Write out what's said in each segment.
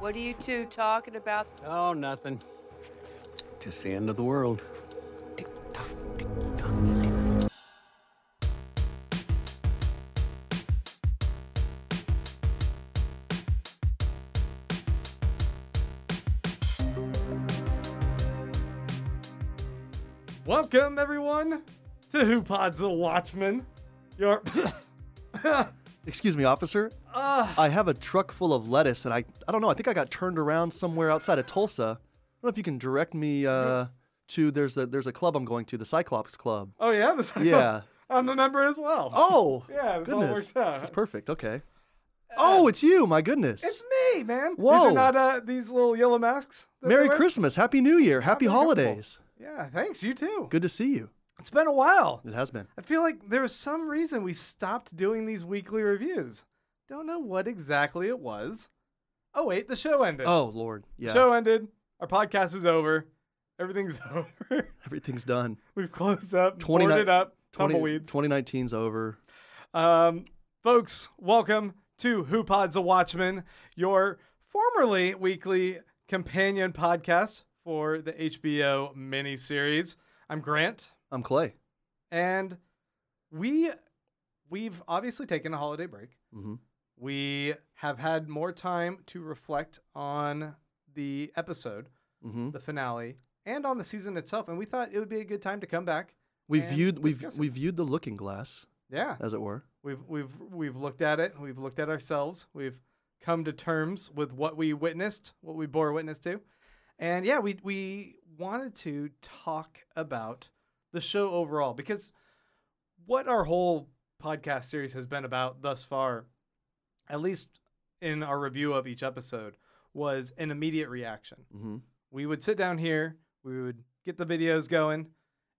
What are you two talking about? Oh, nothing. Just the end of the world. Welcome, everyone, to Who Pod's a Watchman. Your. Excuse me, officer. Ah. I have a truck full of lettuce, and I I don't know. I think I got turned around somewhere outside of Tulsa. I don't know if you can direct me uh, to there's a there's a club I'm going to, the Cyclops Club. oh, yeah? The Cyclops. Yeah. I'm the member as well. Oh, Yeah, this all goodness, works out. this is perfect. Okay. Oh, it's you. My goodness. It's me, man. Whoa! These are not uh, these little yellow masks. Merry? Christmas, Happy New Year, Happy, Happy Holidays. Yeah, thanks. You too. Good to see you. It's been a while. It has been. I feel like there was some reason we stopped doing these weekly reviews. Don't know what exactly it was. Oh, wait, the show ended. Oh Lord, yeah. Show ended. Our podcast is over. Everything's over. Everything's done. We've closed up, 29 boarded up, 20, tumbleweeds. 2019's over. Um, folks, welcome to Who Pod's a Watchman, your formerly weekly companion podcast for the HBO miniseries. I'm Grant, I'm Clay. and we we've obviously taken a holiday break. hmm We have had more time to reflect on the episode, hmm the finale, and on the season itself, and we thought it would be a good time to come back. We viewed we we viewed the looking glass, Yeah, as it were. We've we've we've looked at it. We've looked at ourselves. We've come to terms with what we witnessed, what we bore witness to, and yeah, we we wanted to talk about the show overall because what our whole podcast series has been about thus far, at least in our review of each episode, was an immediate reaction. hmm We would sit down here, we would get the videos going,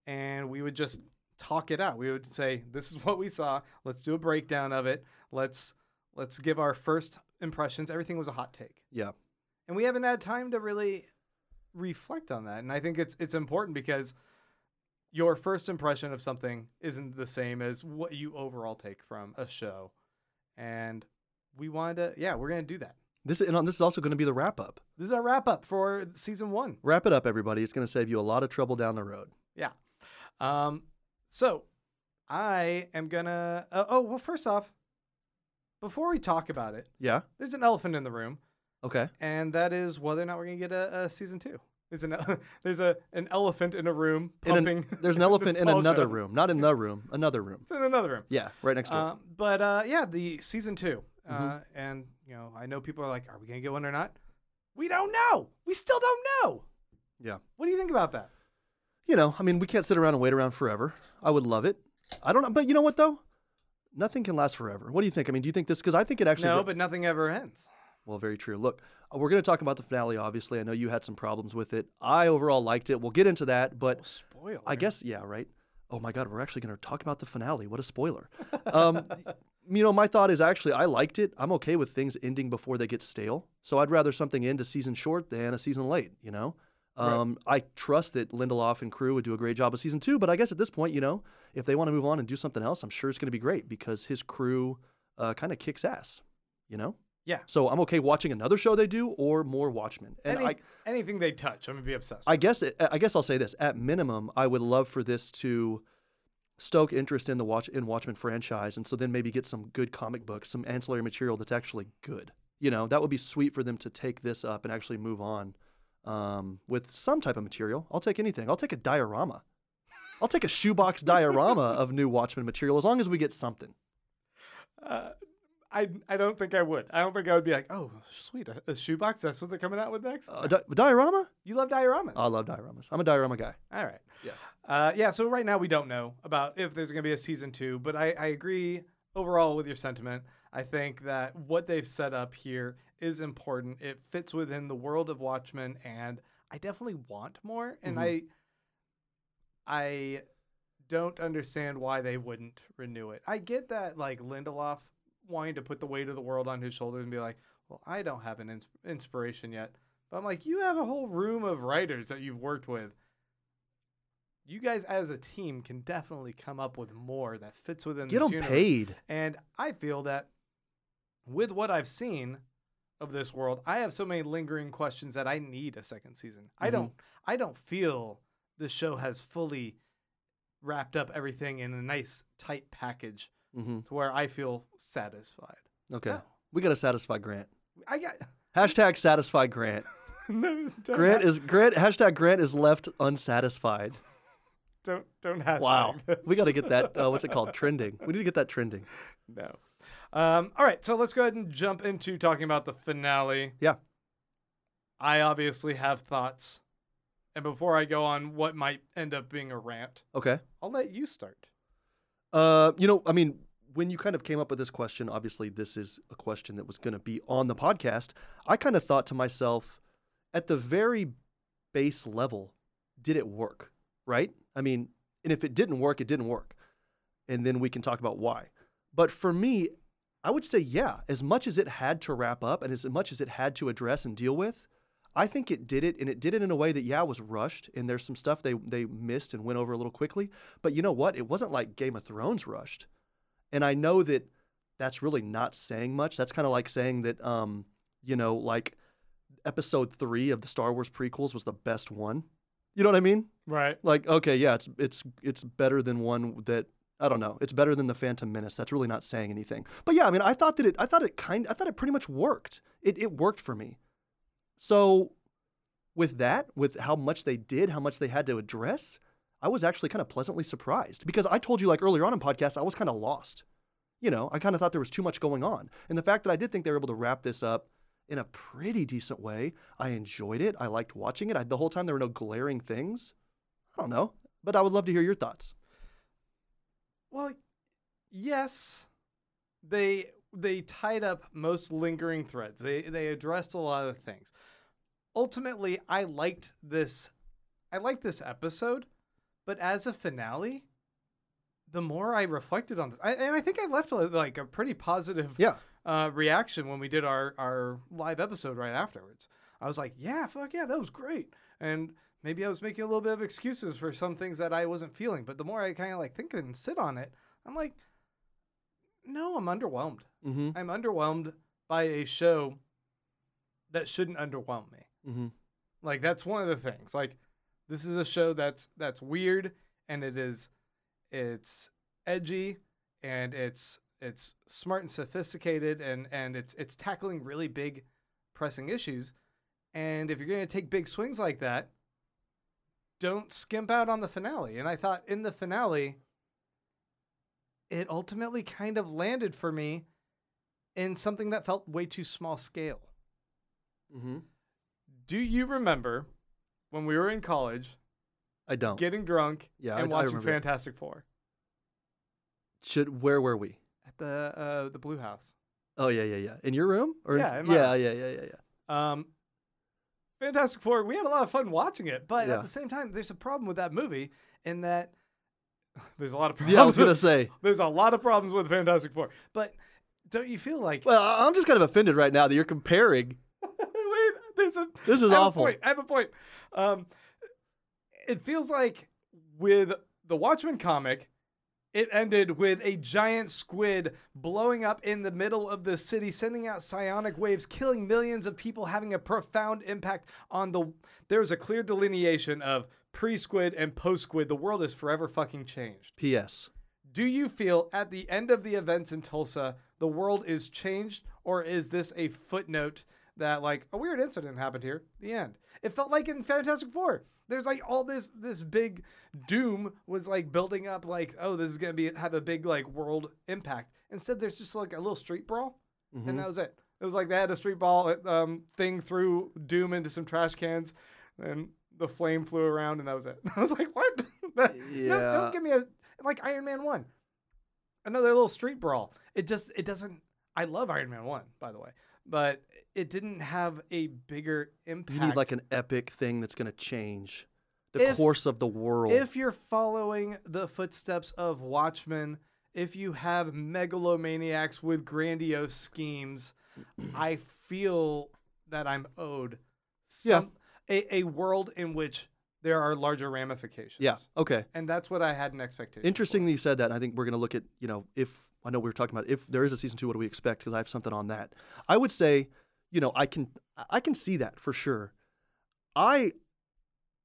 and we would just talk it out. We would say, "This is what we saw. Let's do a breakdown of it. Let's let's give our first impressions." Everything was a hot take, Yeah. and we haven't had time to really reflect on that. And I think it's it's important because your first impression of something isn't the same as what you overall take from a show, and we wanted to, yeah, we're gonna do that. This and this is also going to be the wrap up. This is our wrap up for season one. Wrap it up, everybody. It's going to save you a lot of trouble down the road. Yeah. Um, so I am gonna. Uh, oh well, first off, before we talk about it, Yeah. there's an elephant in the room, Okay. and that is whether or not we're gonna get a, a season two. There's an there's a an elephant in a room In an- pumping. there's an elephant in another show. room, not in the room, another room. It's in another room. Yeah, right next door. Um, but uh, yeah, the season 2 uh, Mhm. and you know, I know people are like, "Are we gonna get one or not?" We don't know. We still don't know. yeah. What do you think about that? You know, I mean, we can't sit around and wait around forever. I would love it. I don't know, but you know what though? Nothing can last forever. What do you think? I mean, do you think this? Because I think it actually. no, but nothing ever ends. Well, very true. Look, uh, we're going to talk about the finale. Obviously, I know you had some problems with it. I overall liked it. We'll get into that, but Oh, spoiler. I guess yeah, right. Oh my God, we're actually going to talk about the finale. What a spoiler. Um, you know, my thought is actually I liked it. I'm okay with things ending before they get stale. So I'd rather something end a season short than a season late. You know, Right. um, I trust that Lindelof and crew would do a great job of season two. But I guess at this point, you know, if they want to move on and do something else, I'm sure it's going to be great because his crew uh, kind of kicks ass. You know. Yeah. So I'm okay watching another show they do or more Watchmen. And Any, I, anything they touch, I'm gonna be obsessed. I guess it, I guess I'll say this. At minimum, I would love for this to stoke interest in the Watch in Watchmen franchise, and so then maybe get some good comic books, some ancillary material that's actually good. You know, that would be sweet for them to take this up and actually move on um, with some type of material. I'll take anything. I'll take a diorama. I'll take a shoebox diorama of new Watchmen material as long as we get something. Uh, I I don't think I would. I don't think I would be like, oh, sweet, a, a shoebox. That's what they're coming out with next. Uh, di- diorama? you love dioramas. I love dioramas. I'm a diorama guy. All right. Yeah. Uh, yeah. So right now we don't know about if there's going to be a season two, but I, I agree overall with your sentiment. I think that what they've set up here is important. It fits within the world of Watchmen, and I definitely want more. And Mhm. I, I don't understand why they wouldn't renew it. I get that like Lindelof wanting to put the weight of the world on his shoulders and be like, well, I don't have an ins- inspiration yet. But I'm like, you have a whole room of writers that you've worked with. You guys as a team can definitely come up with more that fits within Get them universe. paid. And I feel that with what I've seen, of this world. I have so many lingering questions that I need a second season. I Mhm. don't I don't feel the show has fully wrapped up everything in a nice tight package hmm to where I feel satisfied. Okay. No. We got to satisfy Grant. I got Hashtag satisfy Grant. no Grant ha- is Grant. Hashtag Grant is left unsatisfied. don't don't hashtag Wow. We got to get that. Uh, what's it called? Trending. We need to get that trending. No. Um, all right, so let's go ahead and jump into talking about the finale. Yeah. I obviously have thoughts. And before I go on what might end up being a rant, Okay. I'll let you start. Uh, you know, I mean, when you kind of came up with this question, obviously this is a question that was going to be on the podcast. I kind of thought to myself, at the very base level, did it work? Right? I mean, and if it didn't work, it didn't work. And then we can talk about why. But for me, I would say, yeah, as much as it had to wrap up and as much as it had to address and deal with, I think it did it, and it did it in a way that, yeah, was rushed, and there's some stuff they, they missed and went over a little quickly. But you know what? It wasn't like Game of Thrones rushed. And I know that that's really not saying much. That's kind of like saying that, um, you know, like episode three of the Star Wars prequels was the best one. You know what I mean? Right. Like, okay, yeah, it's it's it's better than one that I don't know. It's better than the Phantom Menace. That's really not saying anything. But yeah, I mean, I thought that it I thought it kind I thought it pretty much worked. It it worked for me. So with that, with how much they did, how much they had to address, I was actually kind of pleasantly surprised because I told you like earlier on in podcast, I was kind of lost. You know, I kind of thought there was too much going on. And the fact that I did think they were able to wrap this up in a pretty decent way, I enjoyed it. I liked watching it. I, the whole time there were no glaring things. I don't know, but I would love to hear your thoughts. Well, yes, they they tied up most lingering threads. They they addressed a lot of things. Ultimately, I liked this. I liked this episode, but as a finale, the more I reflected on this, I, and I think I left like a pretty positive Yeah. uh, reaction when we did our our live episode right afterwards. I was like, yeah, fuck yeah, that was great. And maybe I was making a little bit of excuses for some things that I wasn't feeling. But the more I kind of like think and sit on it, I'm like, no, I'm underwhelmed. Mm-hmm. I'm underwhelmed by a show that shouldn't underwhelm me. Mm-hmm. Like that's one of the things. Like this is a show that's that's weird and it is it's edgy and it's it's smart and sophisticated and and it's it's tackling really big pressing issues. And if you're going to take big swings like that, don't skimp out on the finale. And I thought in the finale it ultimately kind of landed for me in something that felt way too small scale. Mm-hmm. Do you remember when we were in college I don't. getting drunk yeah, and I, I watching that. Fantastic Four Should where were we? at the uh, the Blue House? Oh yeah, yeah, yeah. In your room? Or Yeah, in yeah, yeah, yeah, yeah, yeah. Um, Fantastic Four. We had a lot of fun watching it, but Yeah. at the same time, there's a problem with that movie in that there's a lot of problems. Yeah, I was gonna with- say. there's a lot of problems with Fantastic Four, but don't you feel like Well, I'm just kind of offended right now that you're comparing. Wait, there's a. This is I awful. A point. I have a point. Um, it feels like with the Watchmen comic, it ended with a giant squid blowing up in the middle of the city, sending out psionic waves, killing millions of people, having a profound impact on the. There's a clear delineation of pre-squid and post-squid. The world is forever fucking changed. P.S. Do you feel at the end of the events in Tulsa, the world is changed, or is this a footnote that like a weird incident happened here? The end. It felt like in Fantastic Four. There's like all this this big doom was like building up like oh this is gonna be have a big like world impact. Instead there's just like a little street brawl Mhm. and that was it. It was like they had a street ball um, thing threw doom into some trash cans and the flame flew around and that was it. I was like what? That- no, don't give me a like Iron Man one. Another little street brawl. It just it doesn't. I love Iron Man one, by the way, but it didn't have a bigger impact. You need like an epic thing that's gonna change the If- course of the world. if you're following the footsteps of Watchmen, if you have megalomaniacs with grandiose schemes, I feel that I'm owed Yeah. some, a, a world in which there are larger ramifications. yeah. Okay. And that's what I had an expectation. Interesting for. that you said that. and I think we're going to look at, you know, if I know we were talking about if there is a season two, what do we expect? Because I have something on that. I would say, you know, I can I can see that for sure. I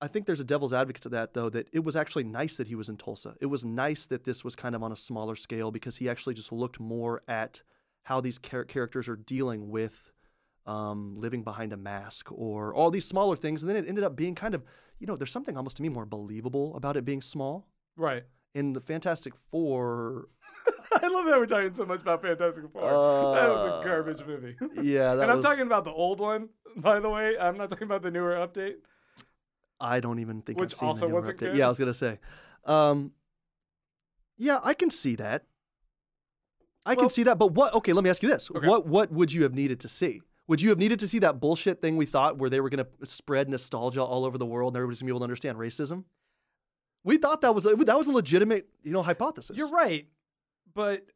I think there's a devil's advocate to that though that it was actually nice that he was in Tulsa. It was nice that this was kind of on a smaller scale because he actually just looked more at how these char- characters are dealing with um, living behind a mask or all these smaller things, and then it ended up being kind of you know there's something almost to me more believable about it being small. Right. In the Fantastic Four, I love that we're talking so much about Fantastic Four. that was a garbage movie. yeah, that and I'm was, talking about the old one, by the way. I'm not talking about the newer update. I don't even think Which I've seen also the newer wasn't update. good? Yeah, I was gonna say. Um, yeah, I can see that. I Well- can see that, but what? Okay, let me ask you this: Okay. what what would you have needed to see? Would you have needed to see that bullshit thing we thought where they were gonna spread nostalgia all over the world and everybody's gonna be able to understand racism? We thought that was a, that was a legitimate, you know, hypothesis. You're right, but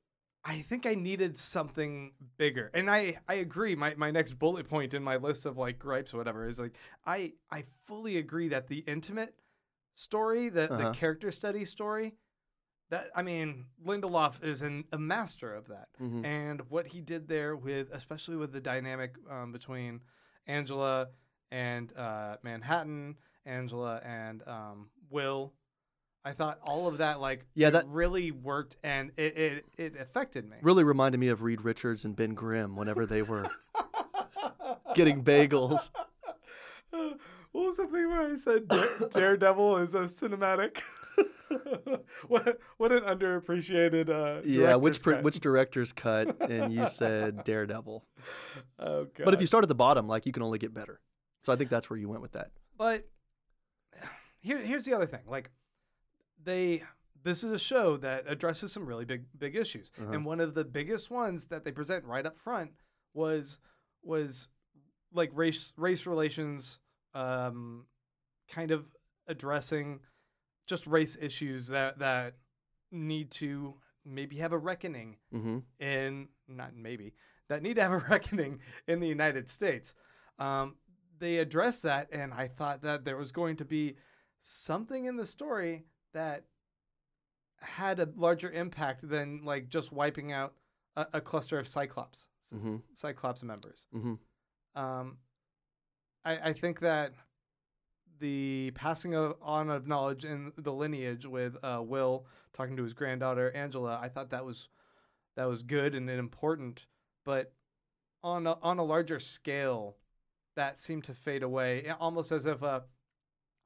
I think I needed something bigger. And I I agree. My my next bullet point in my list of like gripes or whatever is like I I fully agree that the intimate story, the Uh-huh. the character study story, that I mean Lindelof is an, a master of that. Mhm. And what he did there with especially with the dynamic um, between Angela and uh, Manhattan, Angela and um, Will. I thought all of that like Yeah, that- really worked and it, it, it affected me. Really reminded me of Reed Richards and Ben Grimm whenever they were getting bagels. what was the thing where I said Dare- Daredevil is a cinematic? what what an underappreciated uh Yeah, which director's cut. which director's cut? And you said Daredevil. oh god. But if you start at the bottom, like you can only get better. So I think that's where you went with that. But here, here's the other thing. Like, they, this is a show that addresses some really big, big issues, Uh-huh. and one of the biggest ones that they present right up front was, was, like race, race relations, um, kind of addressing just race issues that that need to maybe have a reckoning Mm-hmm. in not maybe that need to have a reckoning in the United States. Um, they addressed that, and I thought that there was going to be something in the story that had a larger impact than like just wiping out a, a cluster of Cyclops, Mhm. Cyclops members. Mm-hmm. Um, I, I think that the passing of, on of knowledge in the lineage with uh, Will talking to his granddaughter Angela, I thought that was that was good and important. But on a, on a larger scale, that seemed to fade away, almost as if uh,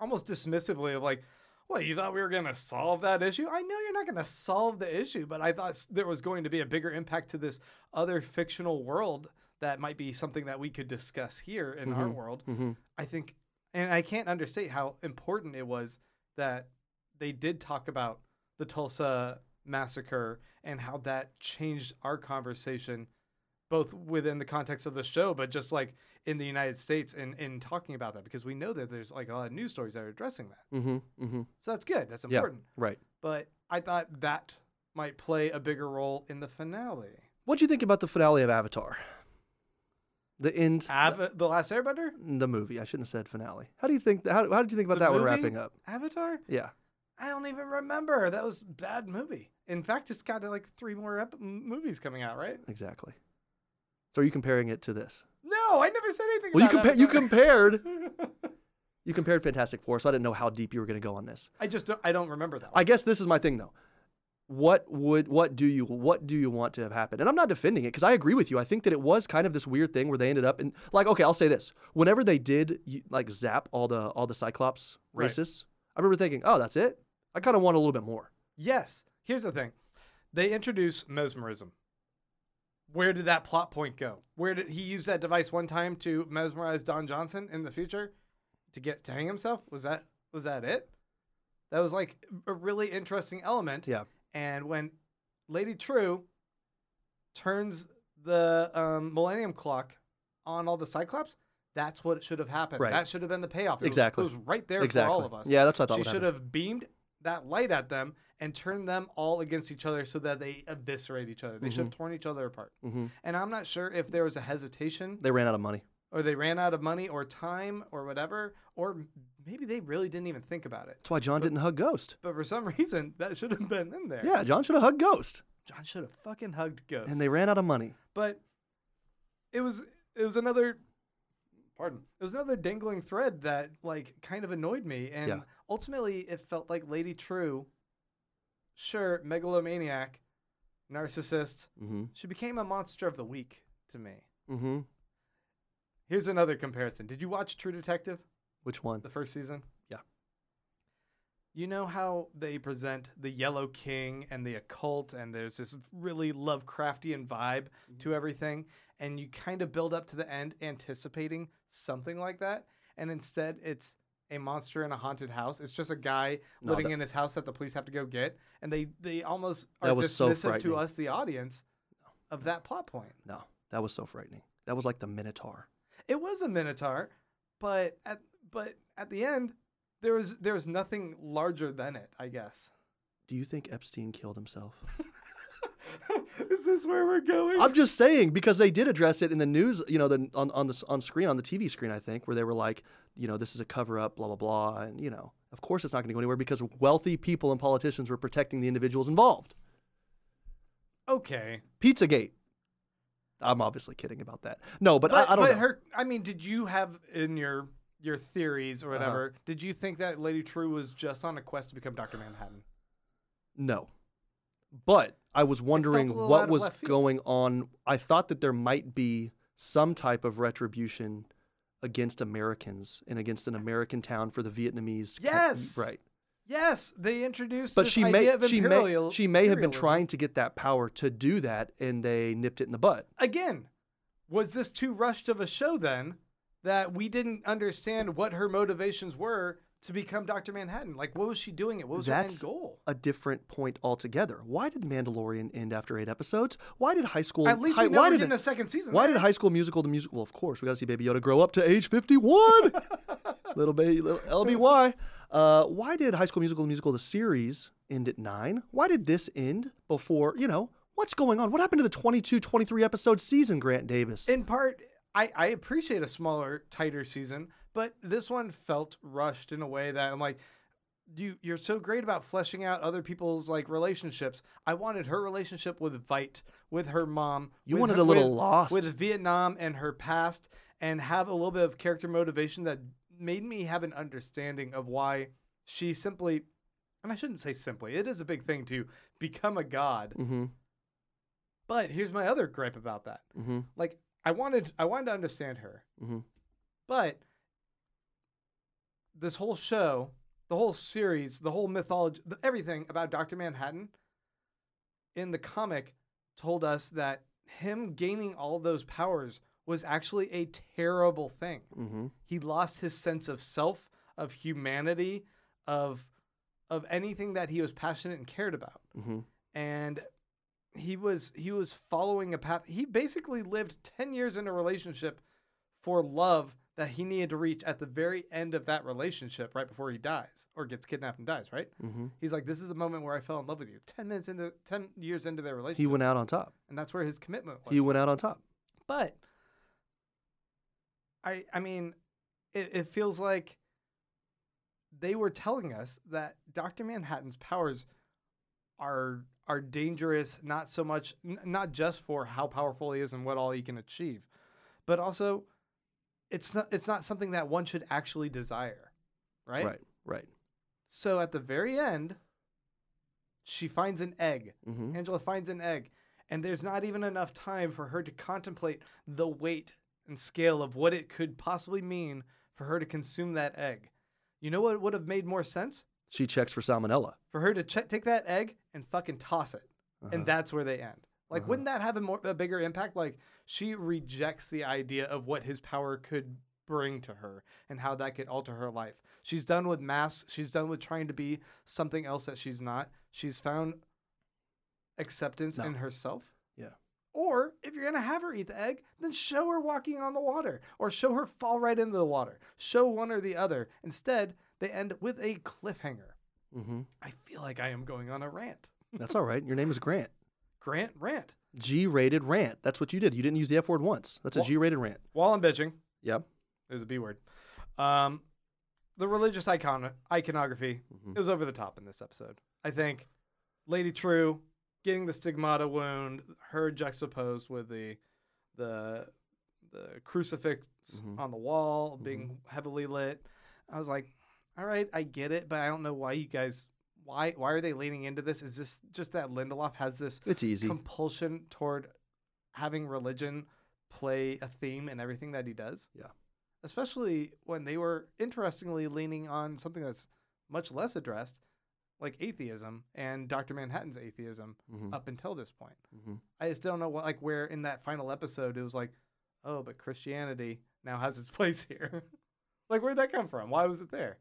almost dismissively of like. What you thought we were going to solve that issue? I know you're not going to solve the issue, but I thought there was going to be a bigger impact to this other fictional world that might be something that we could discuss here in our Mhm. world. Mm-hmm. I think, and I can't understate how important it was that they did talk about the Tulsa massacre and how that changed our conversation, both within the context of the show, but just like in the United States and in talking about that, because we know that there's like a lot of news stories that are addressing that. Mm-hmm. Mm-hmm. So that's good. That's important Yeah. important. Right. But I thought that might play a bigger role in the finale. what do you think about the finale of Avatar? The end. Av- the Last Airbender? the movie. I shouldn't have said finale. How do you think? How, how did you think about The that one movie? wrapping up? Avatar? Yeah. I don't even remember. That was a bad movie. In fact, it's got like three more ep- movies coming out, right? Exactly. So are you comparing it to this? No, I never said anything. Well, you about compare. You Avatar. compared. You compared Fantastic Four, so I didn't know how deep you were going to go on this. I just don't, I don't remember that. I guess this is my thing though. What would what do you what do you want to have happened? And I'm not defending it because I agree with you. I think that it was kind of this weird thing where they ended up in like okay, I'll say this. Whenever they did like zap all the all the Cyclops Right. racists, I remember thinking, "Oh, that's it." I kind of want a little bit more. yes. Here's the thing. They introduce mesmerism. Where did that plot point go? Where did he use that device one time to mesmerize Don Johnson in the future to get to hang himself? Was that was that it? That was like a really interesting element. Yeah. And when Lady Trieu turns the um, Millennium Clock on all the Cyclops, that's what should have happened. Right. That should have been the payoff. It was- Exactly. it was right there exactly. for all of us. Yeah, that's what I thought. she should have beamed that light at them and turned them all against each other so that they eviscerate each other. They should have torn each other apart. Mhm. And I'm not sure if there was a hesitation They ran out of money. Or they ran out of money or time or whatever, or maybe they really didn't even think about it. That's why John didn't hug Ghost. But for some reason, that should have been in there. Yeah, John should have hugged Ghost, John should have fucking hugged Ghost. and they ran out of money. but it was it was another pardon it was another dangling thread that like kind of annoyed me and Yeah. ultimately it felt like lady Trieu sure megalomaniac narcissist Mm-hmm. she became a monster of the week to me Mm-hmm. Here's another comparison did you watch true detective Which one? the first season Yeah. you know how they present the yellow king and the occult and there's this really lovecraftian vibe mm-hmm. to everything and you kind of build up to the end anticipating something like that and instead it's a monster in a haunted house it's just a guy No, living that- in his house that the police have to go get and they they almost are so dismissive frightening. to us the audience of that plot point No, that was so frightening. That was like the Minotaur. It was a minotaur but at but at the end there was there was nothing larger than it i guess Do you think Epstein killed himself? is this where we're going I'm just saying because they did address it in the news, you know, the, on on the on screen on the TV screen, I think, where they were like, you know, this is a cover up, blah blah blah, and you know, of course it's not going to go anywhere because wealthy people and politicians were protecting the individuals involved. okay Pizzagate. I'm obviously kidding about that. No, but, but, I, I don't but know. her i mean did you have in your your theories or Uh-huh. whatever did you think that lady Trieu was just on a quest to become dr manhattan No. But I was wondering what was going on. I thought that there might be some type of retribution against Americans and against an American town for the Vietnamese. Yes! right. Yes they introduced But she may she may she may have been trying to get that power to do that, and they nipped it in the butt. again was this too rushed of a show then that we didn't understand what her motivations were to become dr manhattan like what was she doing it what was That's- her end goal A different point altogether. Why did Mandalorian end after eight episodes? Why did High School? at least Hi- we know why we're did it- second season Why there. did High School Musical the musical? Well, of course, we got to see Baby Yoda grow up to age fifty-one. little baby, little LBY. Uh, why did High School Musical the musical the series end at nine? Why did this end before? You know what's going on? What happened to the 22, 23 episode season? Grant Davis. in part I, I appreciate a smaller tighter season but this one felt rushed in a way that i'm like you you're so great about fleshing out other people's like relationships i wanted her relationship with vite with her mom You wanted her- a little with- Lost. with vietnam and her past and have a little bit of character motivation that made me have an understanding of why she simply and i shouldn't say simply it is a big thing to become a god mm-hmm. but here's my other gripe about that Mm-hmm. like I wanted I wanted to understand her. Mhm. But this whole show, the whole series, the whole mythology, the, everything about Dr. Manhattan in the comic told us that him gaining all those powers was actually a terrible thing. Mm-hmm. He lost his sense of self, of humanity, of of anything that he was passionate and cared about Mm-hmm. and he was he was following a path he basically lived 10 years in a relationship for love that he needed to reach at the very end of that relationship right before he dies or gets kidnapped and dies right Mm-hmm. he's like this is the moment where i fell in love with you 10 minutes into 10 years into their relationship He went out on top. and that's where his commitment was He went out on top. but i i mean it, it feels like they were telling us that dr manhattan's powers are are dangerous not so much n- not just for how powerful he is and what all he can achieve but also it's not it's not something that one should actually desire right Right. Right. so at the very end she finds an egg Mm-hmm. Angela finds an egg, and there's not even enough time for her to contemplate the weight and scale of what it could possibly mean for her to consume that egg. You know what would have made more sense? She checks for salmonella. For her to take that egg and fucking toss it, Uh-huh. and that's where they end. Like, Uh-huh. wouldn't that have a more a bigger impact? Like, she rejects the idea of what his power could bring to her and how that could alter her life. She's done with masks. She's done with trying to be something else that she's not. She's found acceptance No. in herself. Or if you're gonna have her eat the egg, then show her walking on the water, or show her fall right into the water. Show one or the other. Instead, they end with a cliffhanger. Mm-hmm. I feel like I am going on a rant. That's all right. Your name is Grant. Grant rant. G-rated rant. That's what you did. You didn't use the F word once. That's a Well- G-rated rant. While I'm bitching, Yep. there's a B word. Um, the religious icon iconography Mhm. it was over the top in this episode. I think Lady Trieu getting the stigmata wound, her juxtaposed with the the the crucifix Mhm. on the wall being heavily lit. I was like, all right, I get it, but I don't know why you guys why why are they leaning into this? Is this just that Lindelof has this It's easy. compulsion toward having religion play a theme in everything that he does? Yeah. Especially when they were interestingly leaning on something that's much less addressed, like atheism and Dr. Manhattan's atheism Mhm, up until this point. mhm. I just don't know what like where in that final episode it was like, oh, but Christianity now has its place here. like where'd that come from? Why was it there?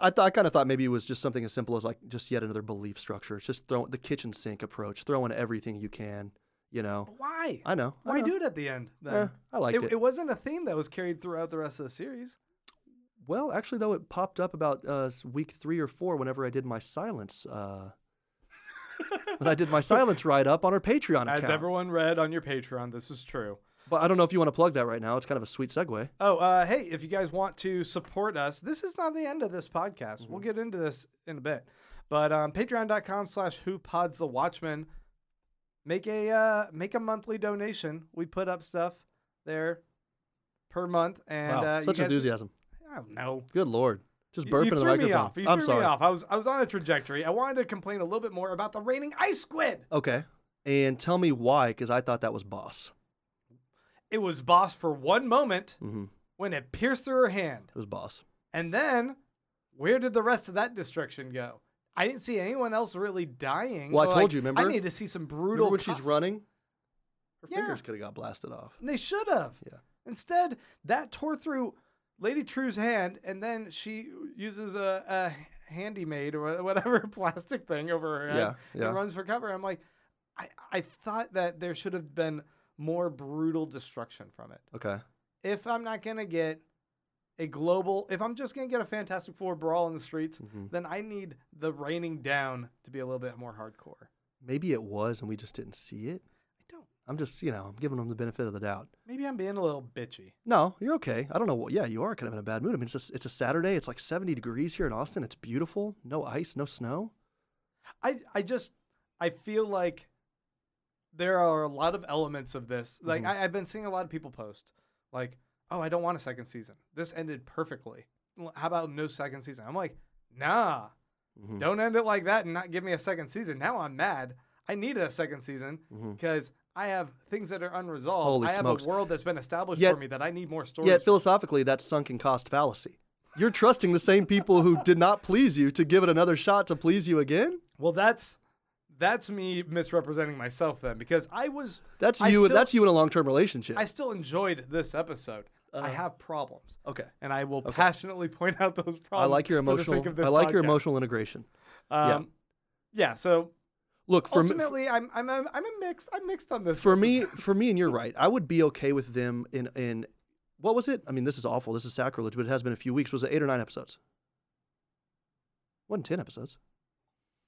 I thought I kind of thought maybe it was just something as simple as like just yet another belief structure. It's just throw the kitchen sink approach, throw in everything you can. You know, But why? I know. I Why know. do it at the end? Then Eh, I liked it, it. it wasn't a theme that was carried throughout the rest of the series. Well, actually, though, it popped up about uh, week three or four whenever I did my silence. Uh, when I did my silence write up on our Patreon As everyone read on your Patreon, this is true. But I don't know if you want to plug that right now. It's kind of a sweet segue. Oh, uh, hey, if you guys want to support us, this is not the end of this podcast. Mm-hmm. We'll get into this in a bit. But um, patreon.com slash who pods the watchman. Make a uh, make a monthly donation. We put up stuff there per month. And wow, uh, such enthusiasm. I don't know. Good lord, just burping you the threw microphone. me off. You I'm threw sorry. me off. I was I was on a trajectory. I wanted to complain a little bit more about the raining ice squid. Okay, and tell me why, because I thought that was boss. It was boss for one moment hmm when it pierced through her hand. It was boss. And then, where did the rest of that destruction go? I didn't see anyone else really dying. Well, I told like, you, remember? I need to see some brutal. Remember when she's running? Her Yeah. fingers could have got blasted off. And they should have. Yeah. Instead, that tore through Lady Trieu's hand, and then she uses a, a handy maid or whatever plastic thing over her head Yeah, yeah. and runs for cover. I'm like, I, I thought that there should have been more brutal destruction from it. Okay. If I'm not gonna get a global, if I'm just gonna get a Fantastic Four brawl in the streets, Mhm. then I need the raining down to be a little bit more hardcore. Maybe it was, and we just didn't see it. I'm just, you know, I'm giving them the benefit of the doubt. Maybe I'm being a little bitchy. No, you're okay. I don't know what. Yeah, you are kind of in a bad mood. I mean, it's a, it's a Saturday. It's like 70 degrees here in Austin. It's beautiful. No ice, no snow. I I just I feel like there are a lot of elements of this. Like Mhm. I, I've been seeing a lot of people post like, "Oh, I don't want a second season. This ended perfectly. How about no second season?" I'm like, "Nah, Mhm, don't end it like that and not give me a second season." Now I'm mad. I need a second season because I have things that are unresolved. Holy I have smokes. a world that's been established Yet- for me that I need more stories. Yet philosophically, that's sunken cost fallacy. You're trusting the same people who did not please you to give it another shot to please you again. well, that's that's me misrepresenting myself then because I was That's I you. still- that's you in a long-term relationship. I still enjoyed this episode. I Uh, have problems, okay. and I will Okay. passionately point out those problems. I like your for the sake emotional. I like your emotional integration. Um, yeah. So Look for me, ultimately, I'm I'm a, I'm a mix. I'm mixed on this. for me, for me, and you're right. I would be okay with them in in what was it? I mean, this is awful. This is sacrilege, but it has been a few weeks. Was it eight or nine episodes? Wasn't ten episodes?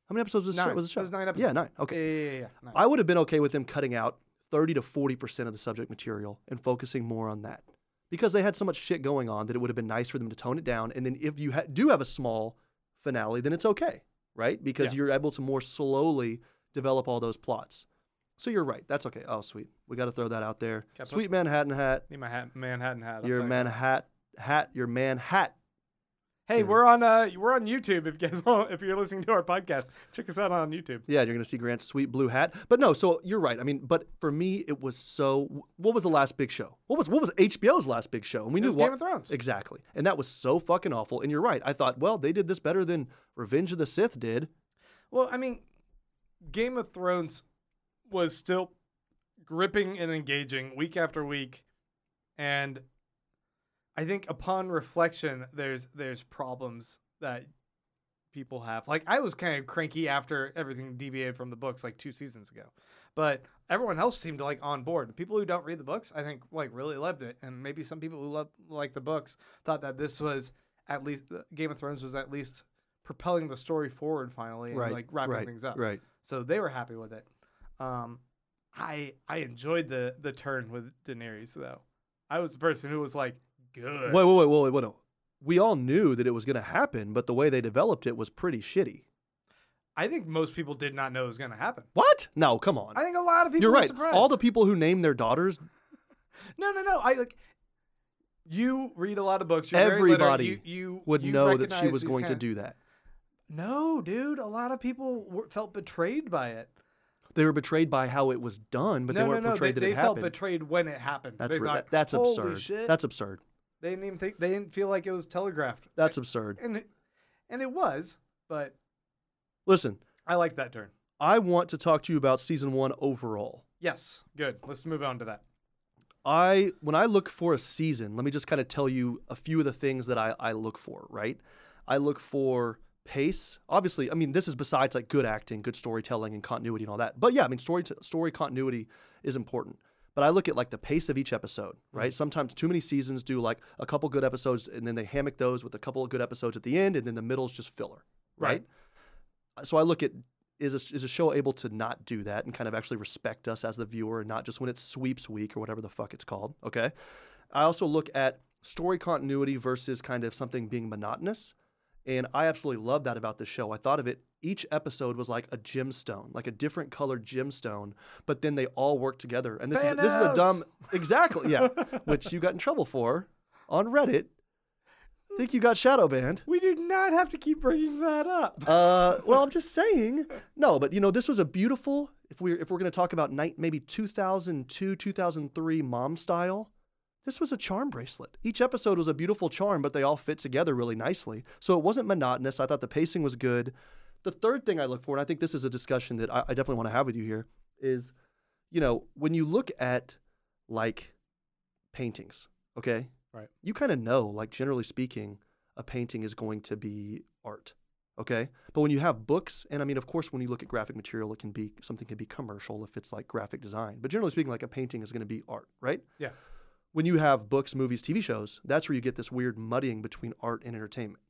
How many episodes was the show? Nine. Was the show? It was nine Yeah, nine. Okay. yeah, yeah, yeah. Nice. I would have been okay with them cutting out thirty to forty percent of the subject material and focusing more on that because they had so much shit going on that it would have been nice for them to tone it down. And then if you ha- do have a small finale, then it's okay, right? Because Yeah. you're able to more slowly develop all those plots. So you're right. That's okay. Oh, sweet. We got to throw that out there. Cap- Sweet Manhattan hat. Need my hat, Manhattan hat. Your. Manhattan hat. Your man hat. Hey, we're on uh we're on YouTube. If you guys want, if you're listening to our podcast, check us out on YouTube. Yeah, you're gonna see Grant's sweet blue hat. But no, so you're right. I mean, but for me, it was so. What was the last big show? What was what was HBO's last big show? And we It knew what Game of Thrones. exactly, and that was so fucking awful. And you're right. I thought, well, they did this better than Revenge of the Sith did. Well, I mean, Game of Thrones was still gripping and engaging week after week, and I think upon reflection, there's there's problems that people have. Like I was kind of cranky after everything deviated from the books like two seasons ago, but everyone else seemed like on board. The people who don't read the books, I think, like really loved it, and maybe some people who love like the books thought that this was at least Game of Thrones was at least propelling the story forward finally and right. like wrapping right, things up. Right. So they were happy with it. Um, I I enjoyed the the turn with Daenerys though. I was the person who was like, good. Wait, wait, wait, wait, wait, wait. No. We all knew that it was gonna happen, but the way they developed it was pretty shitty. I think most people did not know it was going to happen. What? No, come on. I think a lot of people You're right. surprised. All the people who named their daughters No, no, no. I like. You read a lot of books. You're very Everybody you, you Would you know that she was going to do that. No, dude. A lot of people were, felt betrayed by it. They were betrayed by how it was done, but no, they weren't no, no. portrayed they, that they it felt betrayed when it happened. That's they thought, that- that's absurd. Shit. That's absurd. They didn't even think they didn't feel like it was telegraphed. That's absurd. and it, and it was, but Listen, I like that turn. I want to talk to you about season one overall. Yes, good. Let's move on to that. I when I look for a season, let me just kind of tell you a few of the things that I, I look for, right? I look for pace. Obviously, I mean this is besides like good acting, good storytelling, and continuity and all that. But yeah, I mean story story continuity is important. But I look at like the pace of each episode, right? Mm-hmm. Sometimes too many seasons do like a couple good episodes and then they hammock those with a couple of good episodes at the end, and then the middle's just filler, right? Uh, so I look at is a, is a show able to not do that and kind of actually respect us as the viewer and not just when it's sweeps week or whatever the fuck it's called. Okay. I also look at story continuity versus kind of something being monotonous. And I absolutely love that about this show. I thought of it, each episode was like a gemstone, like a different colored gemstone, but then they all work together. And this is this is a dumb exactly, yeah. which you got in trouble for on Reddit. I think you got shadow banned. We do not have to keep bringing that up. Uh, well, I'm just saying. No, but you know, this was a beautiful. If we're if we're going to talk about night maybe 2002, 2003 mom style, this was a charm bracelet. Each episode was a beautiful charm, but they all fit together really nicely. So it wasn't monotonous. I thought the pacing was good. The third thing I look for, and I think this is a discussion that I, I definitely want to have with you here, is, you know, when you look at like paintings, okay, Right. you kind of know, like generally speaking, a painting is going to be art. Okay. But when you have books, and I mean, of course, when you look at graphic material, it can be something can be commercial if it's like graphic design. But generally speaking, like a painting is going to be art, right? Yeah. When you have books, movies, TV shows, that's where you get this weird muddying between art and entertainment.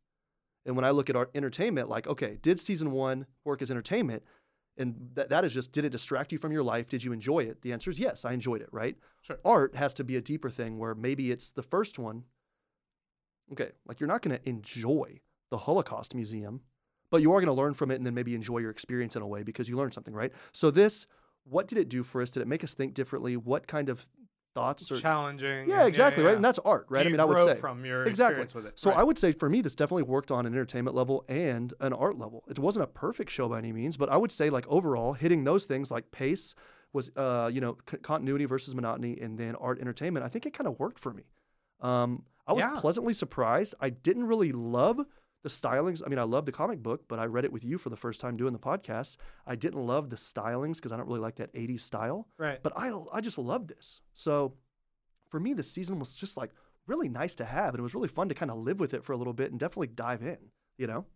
And when I look at art entertainment, like, okay, did season one work as entertainment? And that, that is just, did it distract you from your life? Did you enjoy it? The answer is yes, I enjoyed it, right? Sure. Art has to be a deeper thing where maybe it's the first one. Okay, like you're not going to enjoy the Holocaust Museum, but you are going to learn from it and then maybe enjoy your experience in a way because you learned something, right? So, this, what did it do for us? Did it make us think differently? What kind of thoughts or. Challenging. Yeah, exactly, right? yeah. And that's art, right? I mean, I would say. from your Exactly. experience with it. So Right. I would say for me, this definitely worked on an entertainment level and an art level. It wasn't a perfect show by any means, but I would say like overall, hitting those things like pace was, uh, you know, c- continuity versus monotony, and then art entertainment. I think it kind of worked for me. Um, I was Yeah. pleasantly surprised. I didn't really love the stylings. I mean, I love the comic book, but I read it with you for the first time doing the podcast. I didn't love the stylings because I don't really like that 80s style. Right. But I, I just loved this. So for me, this season was just like really nice to have. And it was really fun to kind of live with it for a little bit and definitely dive in, you know?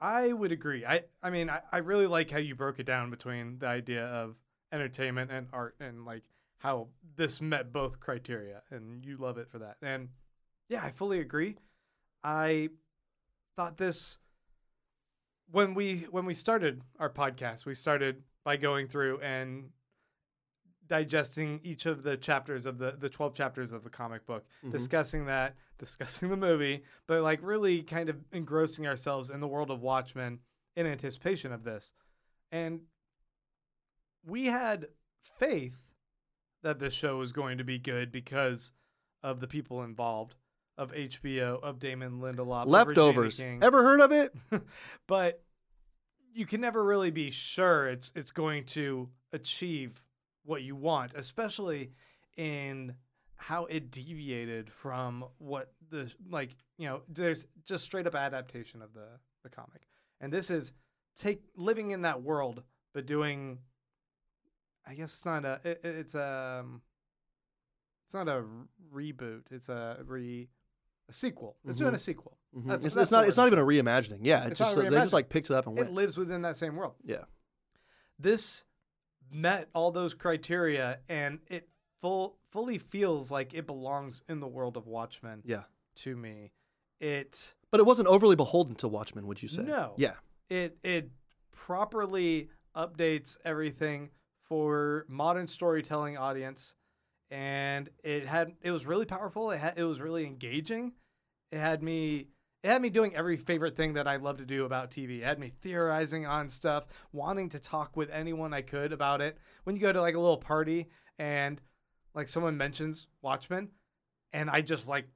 I would agree. I, I mean, I, I really like how you broke it down between the idea of entertainment and art and like how this met both criteria and you love it for that. And yeah, I fully agree. I thought this when we when we started our podcast, we started by going through and digesting each of the chapters of the the 12 chapters of the comic book Mhm. discussing that discussing the movie but like really kind of engrossing ourselves in the world of watchmen in anticipation of this and we had faith that this show was going to be good because of the people involved of HBO of Damon Lindelof Leftovers. Ever heard of it? but you can never really be sure it's it's going to achieve what you want, especially in how it deviated from what the like you know there's just straight up adaptation of the the comic and this is take living in that world but doing i guess it's not a it, it's a it's not a reboot it's a re a sequel it's doing Mhm. a sequel Mhm. That's- it's, that's it's not. It's not even a reimagining. Yeah, it's, It's just they just like picked it up and it lives within that same world yeah, this met all those criteria and it full fully feels like it belongs in the world of Watchmen yeah. to me. It But it wasn't overly beholden to Watchmen, would you say? No. Yeah. it it properly updates everything for modern storytelling audience and it had it was really powerful it had it was really engaging it had me it had me doing every favorite thing that I love to do about TV. It had me theorizing on stuff, wanting to talk with anyone I could about it. When you go to like a little party and like someone mentions Watchmen, and I just like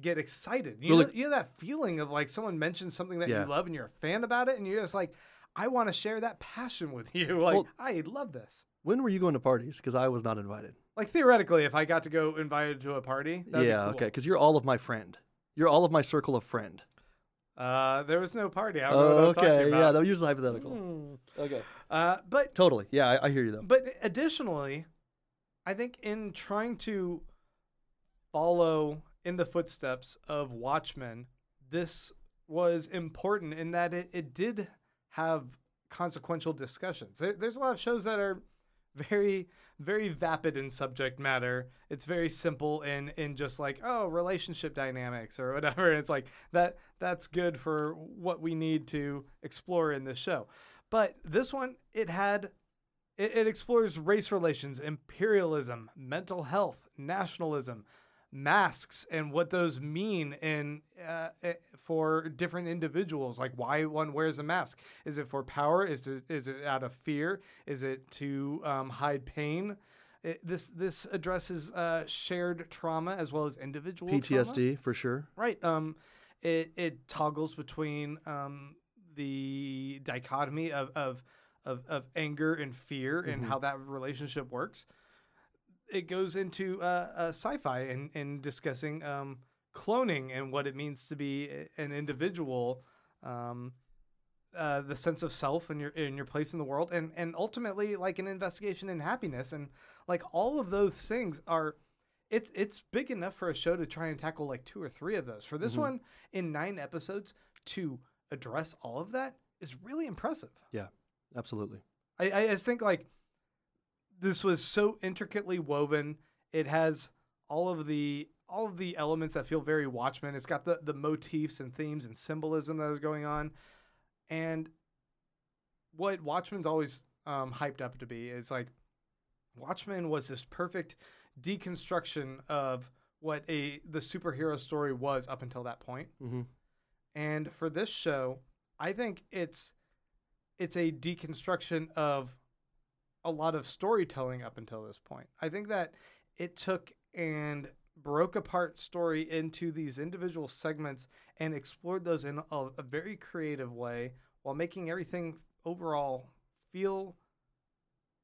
get excited. You Really- know, you know that feeling of like someone mentions something that Yeah. you love and you're a fan about it, and you're just like, I want to share that passion with you. Like, Well- I love this. When were you going to parties? Because I was not invited. Like theoretically, if I got to go invited to a party, that'd yeah, be cool. okay. Because you're all of my friend. You're all of my circle of friend. Uh, there was no party. I don't know what I was talking okay. Yeah, about. that was usually hypothetical. Hmm. Okay. Uh, but Totally. Yeah, I, I hear you though. But additionally, I think in trying to follow in the footsteps of Watchmen, this was important in that it, it did have consequential discussions. There, there's a lot of shows that are very, very vapid in subject matter. It's very simple in in just like oh relationship dynamics or whatever. It's like that that's good for what we need to explore in this show. But this one, it had it, it explores race relations, imperialism, mental health, nationalism, masks, and what those mean in uh, eh, for different individuals. Like why one wears a mask. Is it for power? Is it is it out of fear? Is it to um, hide pain? It, this this addresses uh, shared trauma as well as individual trauma. PTSD for sure. Right. Um, it it toggles between um the dichotomy of of of, of anger and fear and Mhm. how that relationship works. It goes into uh, uh, sci-fi and and discussing um cloning and what it means to be an individual. Um, uh, the sense of self and your in your place in the world, and and ultimately like an investigation in happiness, and like all of those things are it's it's big enough for a show to try and tackle like two or three of those. For this Mhm. one in nine episodes to address all of that is really impressive. Yeah, absolutely. I, I just think like this was so intricately woven. It has all of the all of the elements that feel very Watchmen. It's got the the motifs and themes and symbolism that is going on, and what Watchmen's always um, hyped up to be is like Watchmen was this perfect deconstruction of what a the superhero story was up until that point. hmm And for this show, I think it's it's a deconstruction of a lot of storytelling up until this point. I think that it took and broke apart story into these individual segments and explored those in a, a very creative way while making everything overall feel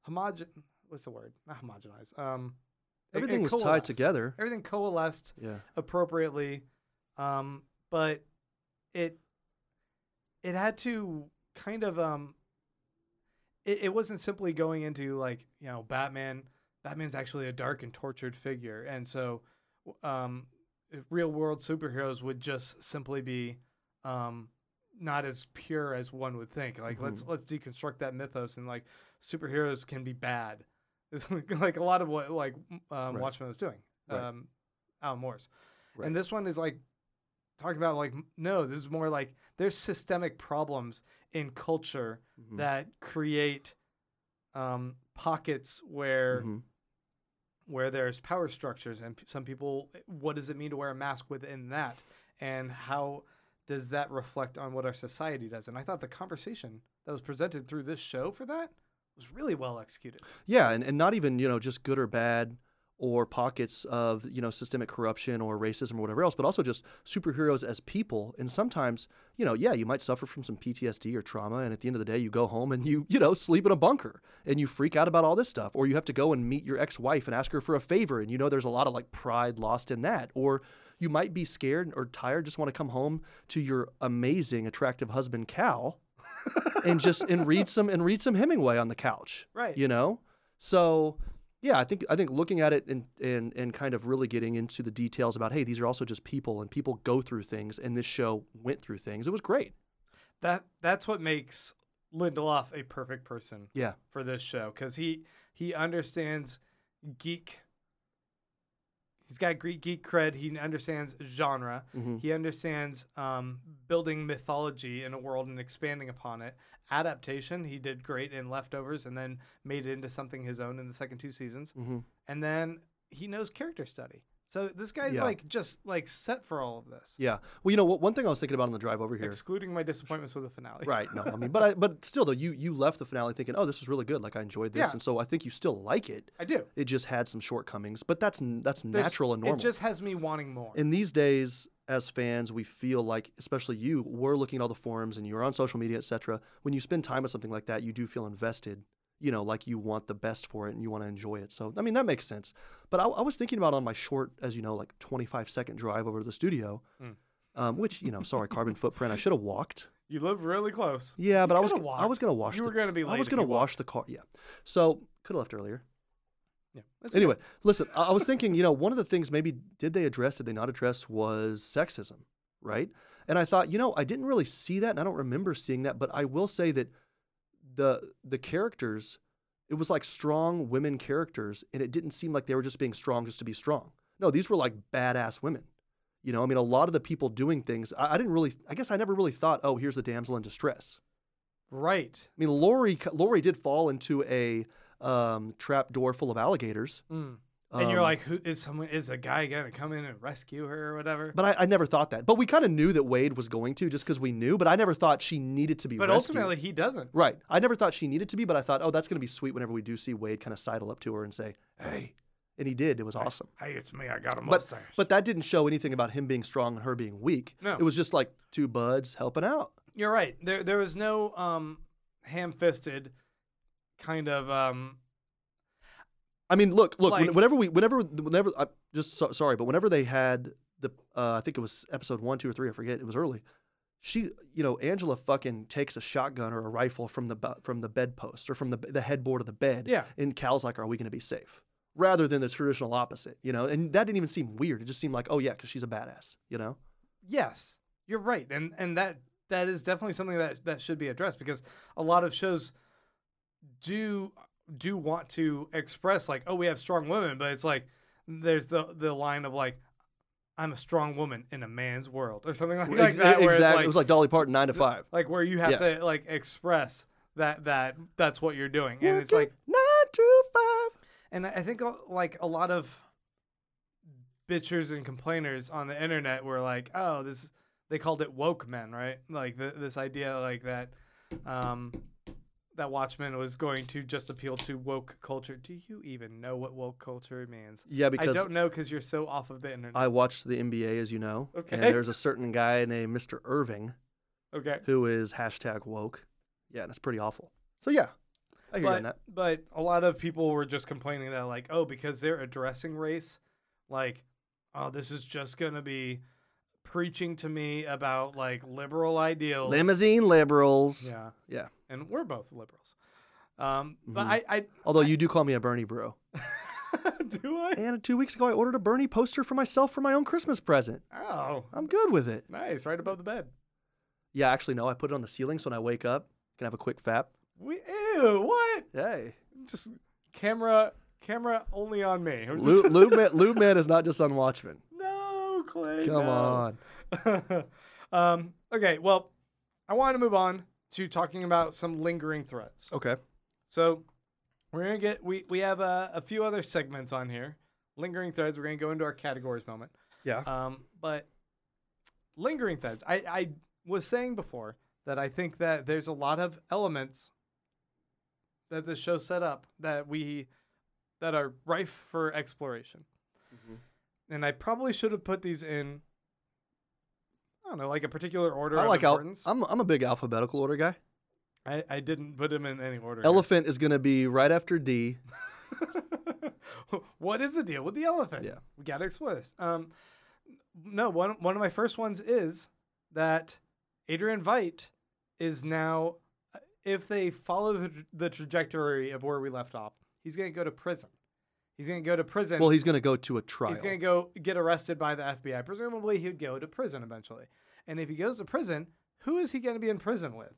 homogen what's the word? Not homogenized. Um Everything it was tied together. Everything coalesced Yeah. appropriately um but it it had to kind of um it, it wasn't simply going into like you know batman batman's actually a dark and tortured figure and so um real world superheroes would just simply be um not as pure as one would think like let's let's deconstruct that mythos and like superheroes can be bad it's like a lot of what like um, Right. watchmen was doing Right. um alan moore's Right. and this one is like talking about like no, this is more like there's systemic problems in culture Mhm. that create um, pockets where Mhm. where there's power structures and p- some people what does it mean to wear a mask within that and how does that reflect on what our society does and i thought the conversation that was presented through this show for that was really well executed Yeah, and, and not even, you know, just good or bad or pockets of, you know, systemic corruption or racism or whatever else, but also just superheroes as people. And sometimes, you know, yeah, you might suffer from some PTSD or trauma. And at the end of the day, you go home and you, you know, sleep in a bunker and you freak out about all this stuff. Or you have to go and meet your ex wife and ask her for a favor. And you know, there's a lot of like pride lost in that. Or you might be scared or tired, just want to come home to your amazing, attractive husband, Cal. and just and read some and read some Hemingway on the couch right you know so yeah i think i think looking at it and and and kind of really getting into the details about hey these are also just people and people go through things and this show went through things it was great that that's what makes lindelof a perfect person yeah for this show because he he understands geek. He's got Greek geek cred. He understands genre. hmm He understands um, building mythology in a world and expanding upon it. Adaptation, he did great in Leftovers, and then made it into something his own in the second two seasons. hmm And then he knows character study. So this guy's Yeah. like just like set for all of this, Yeah. Well, you know, what, one thing I was thinking about on the drive over here. excluding my disappointments with the finale. Right. No, I mean, but I, but still though, you you left the finale thinking, oh, this was really good. Like I enjoyed this, Yeah. and so I think you still like it. I do. It just had some shortcomings, but that's that's There's- natural and normal. It just has me wanting more. in these days as fans we feel like especially you we're looking at all the forums and you're on social media etc when you spend time with something like that you do feel invested you know like you want the best for it and you want to enjoy it so i mean that makes sense but i, I was thinking about on my short as you know like 25 second drive over to the studio Hmm. um, which you know sorry carbon footprint i should have walked you live really close. yeah but i was i was gonna wash You the, were gonna be i was gonna walked. wash the car yeah so could have left earlier Yeah. okay. Anyway, listen, I I was thinking, you know, one of the things maybe did they address, did they not address was sexism, right? And I thought, you know, I didn't really see that and I don't remember seeing that, but I will say that the the characters, it was like strong women characters, and it didn't seem like they were just being strong just to be strong. No, these were like badass women. You know, I mean, a lot of the people doing things, I, I didn't really, I guess I never really thought, oh, here's a damsel in distress. right. I mean, Laurie, Laurie did fall into a um, trap door full of alligators. Mm. And you're Um, like, who is someone? Is a guy gonna come in and rescue her or whatever? But I, I never thought that. But we kind of knew that Wade was going to just because we knew. But I never thought she needed to be But rescued. ultimately, he doesn't. right. I never thought she needed to be. But I thought, oh, that's going to be sweet whenever we do see Wade kind of sidle up to her and say, hey. And he did. It was awesome. Hey, it's me. I got a But mustache. but that didn't show anything about him being strong and her being weak. No. It was just like two buds helping out. You're right. There there was no um ham-fisted kind of um I mean, look, look. Like- whenever we, whenever, whenever, I just so, sorry, but whenever they had the, uh, I think it was episode one, two, or three. I forget. It was early. She, you know, Angela fucking takes a shotgun or a rifle from the from the bedpost or from the the headboard of the bed. Yeah. And Cal's like, "Are we going to be safe?" Rather than the traditional opposite, you know. And that didn't even seem weird. It just seemed like, "Oh yeah, because she's a badass," you know. yes. You're right. And and that that is definitely something that that should be addressed because a lot of shows do do want to express like, oh, we have strong women, but it's like there's the the line of like I'm a strong woman in a man's world or something like, like that exactly. like, it was like Dolly Parton, nine to five. like where you have Yeah. to like express that that that's what you're doing. And it's like nine to five. And I think uh, like a lot of bitchers and complainers on the internet were like, "Oh, this." They called it woke men, right? Like th- this idea, like that, um, that Watchmen was going to just appeal to woke culture. Do you even know what woke culture means? Yeah, because I don't know because you're so off of the internet. I watched the NBA, as you know. Okay. And there's a certain guy named Mr. Irving okay, who is hashtag woke. Yeah, and it's pretty awful. So yeah, I hear but that. but a lot of people were just complaining that like, oh, because they're addressing race, like, oh, this is just gonna be preaching to me about like liberal ideals. Limousine liberals. Yeah. Yeah. And we're both liberals. Um, but Mhm. I, I Although you do call me a Bernie bro. do I? And two weeks ago, I ordered a Bernie poster for myself for my own Christmas present. Oh, I'm good with it. nice! Right above the bed. Yeah, actually, no. I put it on the ceiling so when I wake up, I can have a quick fap. We ew what? Hey, Just camera camera only on me. We're Lube, Man, Lube Man is not just on Watchmen. Clay. Come no. on. um, okay, well, I want to move on to talking about some lingering threads. Okay. So we're gonna get we we have a, a few other segments on here. Lingering threads. We're gonna go into our categories moment. Yeah. Um, but lingering threads. I I was saying before that I think that there's a lot of elements that the show set up that we that are rife for exploration. And I probably should have put these in. I don't know, like a particular order I like al- I'm I'm a big alphabetical order guy. I, I didn't put them in any order. here. Elephant is gonna be right after D. what is the deal with the elephant? Yeah. we got to explore this. Um, no, one one of my first ones is that Adrian Veidt is now, if they follow the, the trajectory of where we left off, he's going to go to prison. He's going to go to prison. Well, he's gonna go to a trial. He's going to go get arrested by the FBI. Presumably, he'd go to prison eventually. And if he goes to prison, who is he going to be in prison with?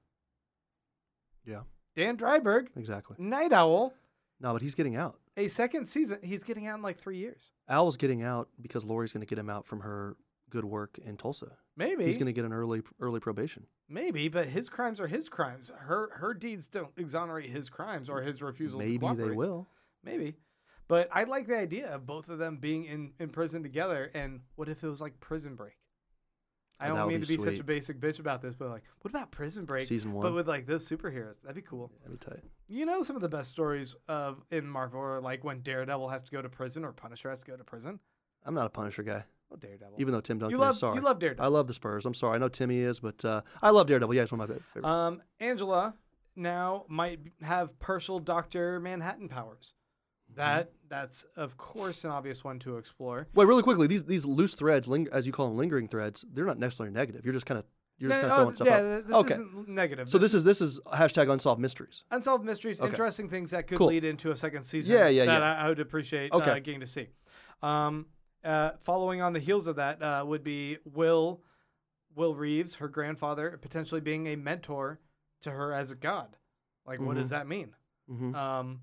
Yeah. Dan Dreiberg, Exactly. Night Owl, No, but he's getting out. a second season. He's getting out in like three years. Al's getting out because Laurie's gonna get him out from her good work in Tulsa. Maybe He's gonna get an early early probation. Maybe, but his crimes are his crimes. Her her deeds don't exonerate his crimes or his refusal to Maybe they will. Maybe, But I like the idea of both of them being in, in prison together. And what if it was like Prison Break? I Oh, don't would mean be to be such a sweet. basic bitch about this, but like, what about Prison Break? Season one. But with like those superheroes, that'd be cool. That'd be tight. You know, some of the best stories of in Marvel are like when Daredevil has to go to prison or Punisher has to go to prison. I'm not a Punisher guy, Oh, Daredevil. even though Tim Duncan you love is. Sorry, you love Daredevil. I love the Spurs. I'm sorry. I know Timmy is, but uh, I love Daredevil. Yeah, it's one of my favorites. Um, Angela now might b- have partial Doctor Manhattan powers. Mm-hmm. That that's of course an obvious one to explore. Wait, really quickly, these these loose threads, ling- as you call them, lingering threads, they're not necessarily negative. You're just kind of you're just No, kind of throwing stuff yeah, out. this Okay. isn't negative. So this is this is hashtag unsolved mysteries. unsolved mysteries, Okay. interesting things that could Cool. lead into a second season. Yeah, yeah, that yeah. I, I would appreciate Okay. uh, getting to see. Um, uh, following on the heels of that uh, would be Will Will Reeves, her grandfather, potentially being a mentor to her as a god. Like, what does that mean? hmm Um,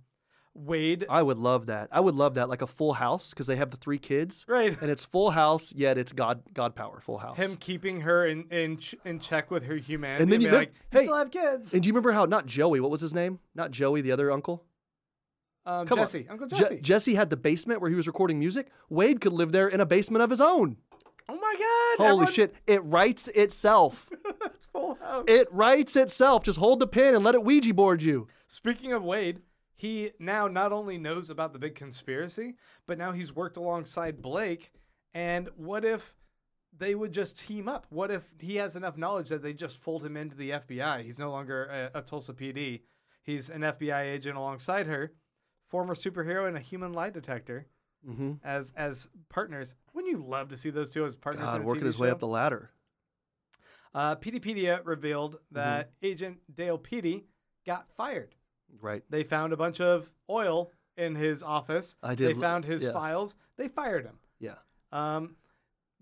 Wade, I would love that. I would love that, like a full house, because they have the three kids, right? and it's full house, yet it's God God power, full house. Him keeping her in in, ch- in check with her humanity. And then you mem- like, you hey, still have kids. And do you remember how not Joey? What was his name? Not Joey, the other uncle. Um, come on. Jesse, Uncle Je- Jesse. Jesse had the basement where he was recording music. Wade could live there in a basement of his own. oh my God! Holy everyone- shit! It writes itself. It's full house. it writes itself. Just hold the pen and let it Ouija board you. Speaking of Wade, he now not only knows about the big conspiracy, but now he's worked alongside Blake. And what if they would just team up? What if he has enough knowledge that they just fold him into the FBI? He's no longer a, a Tulsa PD. He's an FBI agent alongside her, former superhero and a human lie detector Mm-hmm. as as partners. Wouldn't you love to see those two as partners? God, working TV his way up the ladder. Uh, Peteypedia revealed Mm-hmm. that Agent Dale Petey got fired. Right. They found a bunch of oil in his office. I They did l- found his yeah. files. They fired him. Yeah. Um,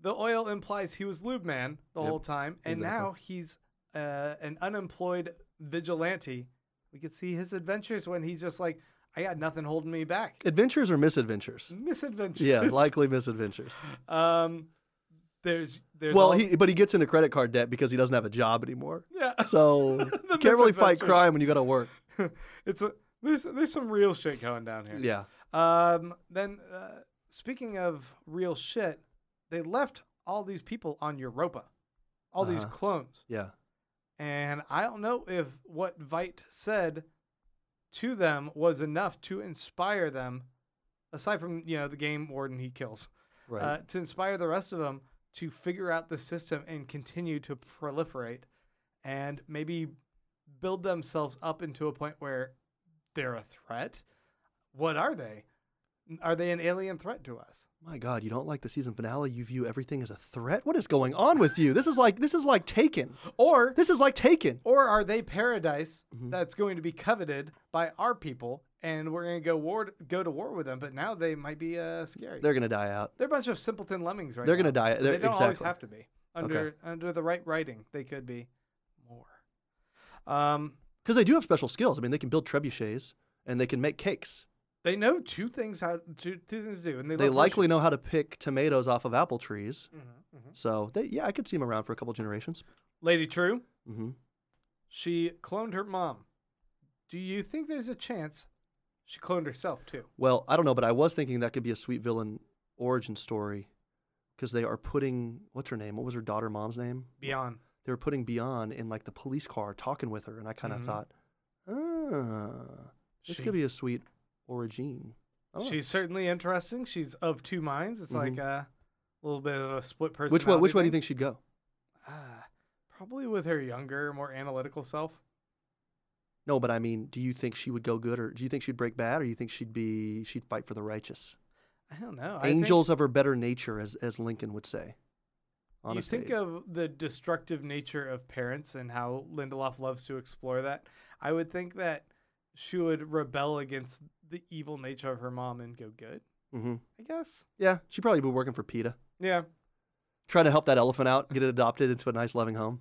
the oil implies he was lube man the Yep, whole time, and exactly. now he's uh, an unemployed vigilante. We could see his adventures when he's just like, I got nothing holding me back. Adventures or misadventures? Misadventures. Yeah, likely misadventures. Um, there's there's Well, all- he but he gets into credit card debt because he doesn't have a job anymore. yeah. So you can't really fight crime when you got to work. it's a there's there's some real shit going down here. Yeah. Um, then, uh, speaking of real shit, they left all these people on Europa, all these Uh-huh. clones. Yeah. And I don't know if what Veidt said to them was enough to inspire them, aside from, you know, the game warden he kills, Right. uh, to inspire the rest of them to figure out the system and continue to proliferate and maybe build themselves up into a point where they're a threat. What are they? Are they an alien threat to us? My God, you don't like the season finale? You view everything as a threat? What is going on with you? This is like this is like Taken. Or This is like Taken. or are they paradise Mhm. that's going to be coveted by our people and we're going to go war go to war with them but now they might be uh, scary. They're gonna die out. They're a bunch of simpleton lemmings right They're now. gonna die. They They're, don't always have to be. Under under the right writing, they could be more. Um, Because they do have special skills. I mean, they can build trebuchets and they can make cakes. they know two things how two, two things to do, and they, They likely know how to pick tomatoes off of apple trees. Mhm, mhm. So they, yeah, I could see them around for a couple generations. Lady Trieu, mm-hmm. she cloned her mom. Do you think there's a chance she cloned herself too? Well, I don't know, but I was thinking that could be a sweet villain origin story because they are putting what's her name? What was her daughter mom's name? Bian. They were putting Bian in like the police car talking with her, and I kind of Mhm. thought, ah, this She- could be a sweet origin. She's certainly interesting. She's of two minds. It's like Mhm. a little bit of a split person. Which way? Which way do you think she'd go? Ah, probably with her younger, more analytical self. No, but I mean, do you think she would go good, or do you think she'd break bad, or do you think she'd be she'd fight for the righteous? I don't know. I think- Angels of her better nature, as as Lincoln would say. On you think of the destructive nature of parents and how Lindelof loves to explore that. I would think that she would rebel against the evil nature of her mom and go good. hmm I guess. Yeah, she'd probably be working for PETA, Yeah. trying to help that elephant out, get it adopted into a nice, loving home.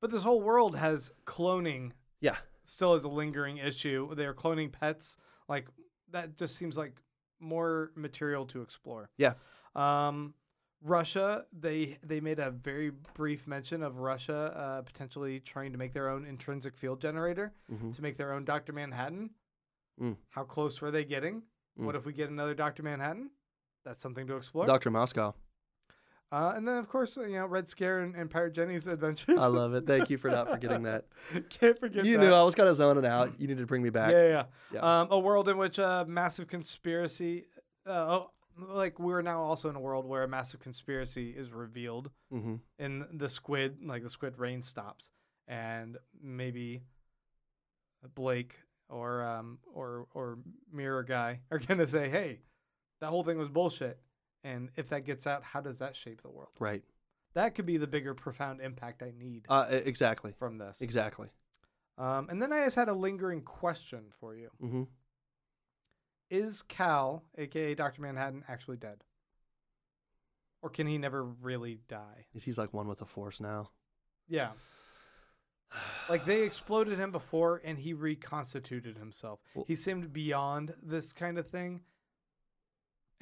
But this whole world has cloning Yeah, still is a lingering issue. They're cloning pets. Like that just seems like more material to explore. Yeah. Um, Russia, they they made a very brief mention of Russia uh, potentially trying to make their own intrinsic field generator hmm to make their own Doctor Manhattan. Mm. How close were they getting? What if we get another Doctor Manhattan? That's something to explore. Dr. Moscow. uh, and then of course you know Red Scare and, and Pirate Jenny's adventures. I love it. Thank you for not forgetting that. Can't forget you that. knew I was kind of zoning out. You needed to bring me back. Yeah, yeah. Yeah. Um, a world in which a massive conspiracy. Uh, oh, like we're now also in a world where a massive conspiracy is revealed, hmm and the squid, like the squid rain stops, and maybe Blake or um or or Mirror Guy are gonna say, "Hey, that whole thing was bullshit." And if that gets out, how does that shape the world? Right. That could be the bigger, profound impact I need Uh, exactly. from this. Exactly. Um, and then I just had a lingering question for you. hmm is Cal, aka Doctor Manhattan, actually dead? Or can he never really die? Is He's like one with the force now. Yeah. Like they exploded him before and he reconstituted himself. Well- he seemed beyond this kind of thing.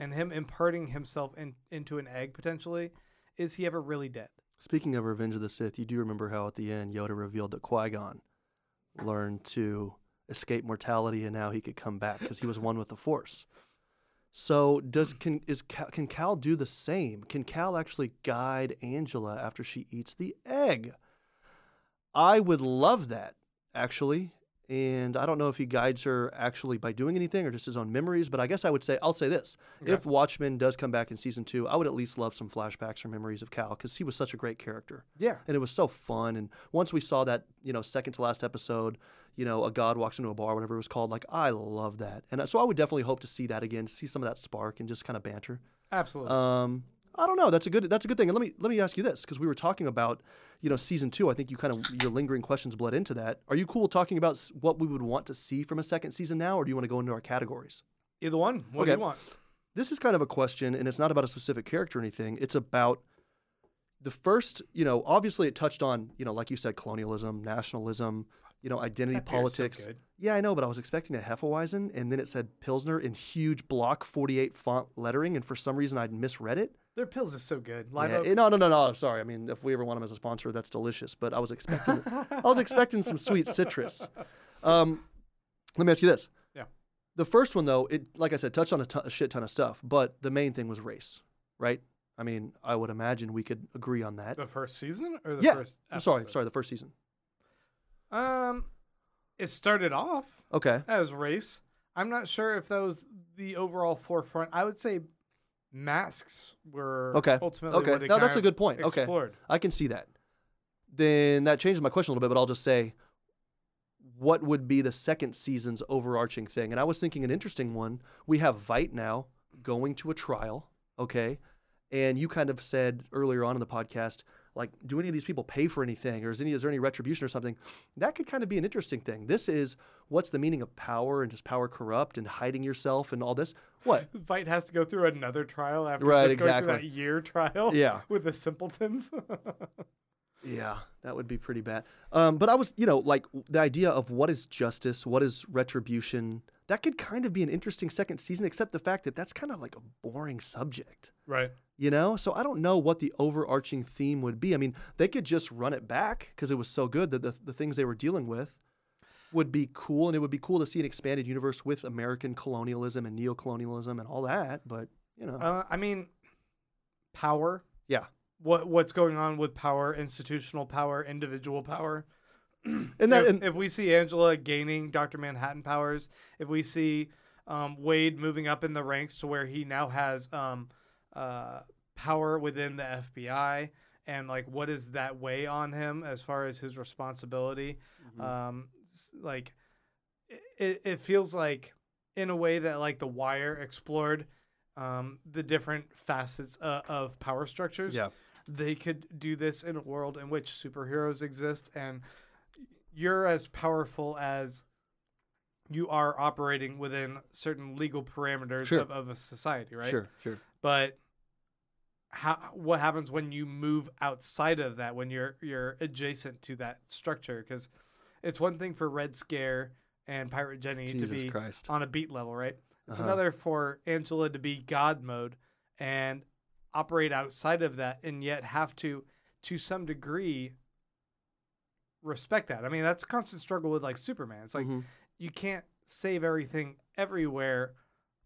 And him imparting himself in, into an egg potentially, is he ever really dead? Speaking of Revenge of the Sith, you do remember how at the end Yoda revealed that Qui Gon learned to escape mortality, and now he could come back because he was one with the Force. So does can is can Cal do the same? Can Cal actually guide Angela after she eats the egg? I would love that actually, and I don't know if he guides her actually by doing anything or just his own memories. But I guess I would say I'll say this: Okay. if Watchmen does come back in season two, I would at least love some flashbacks or memories of Cal because he was such a great character Yeah. and it was so fun. And once we saw that, you know, second to last episode, you know, a god walks into a bar, whatever it was called, like I love that, and uh, so I would definitely hope to see that again, see some of that spark and just kind of banter. Absolutely. Um, I don't know. That's a good. That's a good thing. And let me let me ask you this because we were talking about, you know, season two. I think you kind of your lingering questions bled into that. Are you cool talking about what we would want to see from a second season now, or do you want to go into our categories? Either one. What do you want? this is kind of a question and it's not about a specific character or anything it's about the first you know obviously it touched on you know like you said colonialism nationalism you know identity That beer's so politics good. yeah i know but i was expecting a hefeweizen and then it said pilsner in huge block 48 font lettering and for some reason i'd misread it Their pills are so good. Live Yeah, Oak. eh, no no no no sorry i mean if we ever want them as a sponsor that's delicious but i was expecting i was expecting some sweet citrus um, let me ask you this Yeah. the first one though it like i said touched on a, shit ton of stuff but the main thing was race right i mean i would imagine we could agree on that The first season or the yeah first i'm sorry sorry the first season Um, it started off okay as race. I'm not sure if that was the overall forefront. I would say masks were Okay. ultimately okay no that's a good point okay. I can see that. Then that changes my question a little bit, but I'll just say what would be the second season's overarching thing? And I was thinking an interesting one. We have Veidt now going to a trial, okay? And you kind of said earlier on in the podcast, like, do any of these people pay for anything, or is any is there any retribution or something? That could kind of be an interesting thing. This is what's the meaning of power and does power corrupt and hiding yourself and all this? What? Fight has to go through another trial after Right, just going through that year trial Yeah. with the simpletons. Yeah, that would be pretty bad. Um, but I was, you know, like the idea of what is justice, what is retribution, that could kind of be an interesting second season, except the fact that that's kind of like a boring subject, right. you know? So I don't know what the overarching theme would be. I mean, they could just run it back because it was so good that the, the things they were dealing with would be cool. And it would be cool to see an expanded universe with American colonialism and neocolonialism and all that. But, you know, Uh, I mean, power. yeah. What what's going on with power, institutional power, individual power. And that, if, and, if we see Angela gaining Dr. Manhattan powers, if we see um, Wade moving up in the ranks to where he now has um, uh, power within the FBI, and like what does that weigh on him as far as his responsibility? Um, like it, it feels like in a way that like The Wire explored um, the different facets uh, of power structures yeah. they could do this in a world in which superheroes exist and you're as powerful as you are operating within certain legal parameters Sure. of, of a society right Sure, sure. but how what happens when you move outside of that when you're you're adjacent to that structure because it's one thing for red scare and pirate jenny Jesus to be Christ. on a beat level, right? It's Uh-huh. another for Angela to be God mode and operate outside of that and yet have to, to some degree, respect that. I mean, that's a constant struggle with like Superman. It's like Mhm. you can't save everything everywhere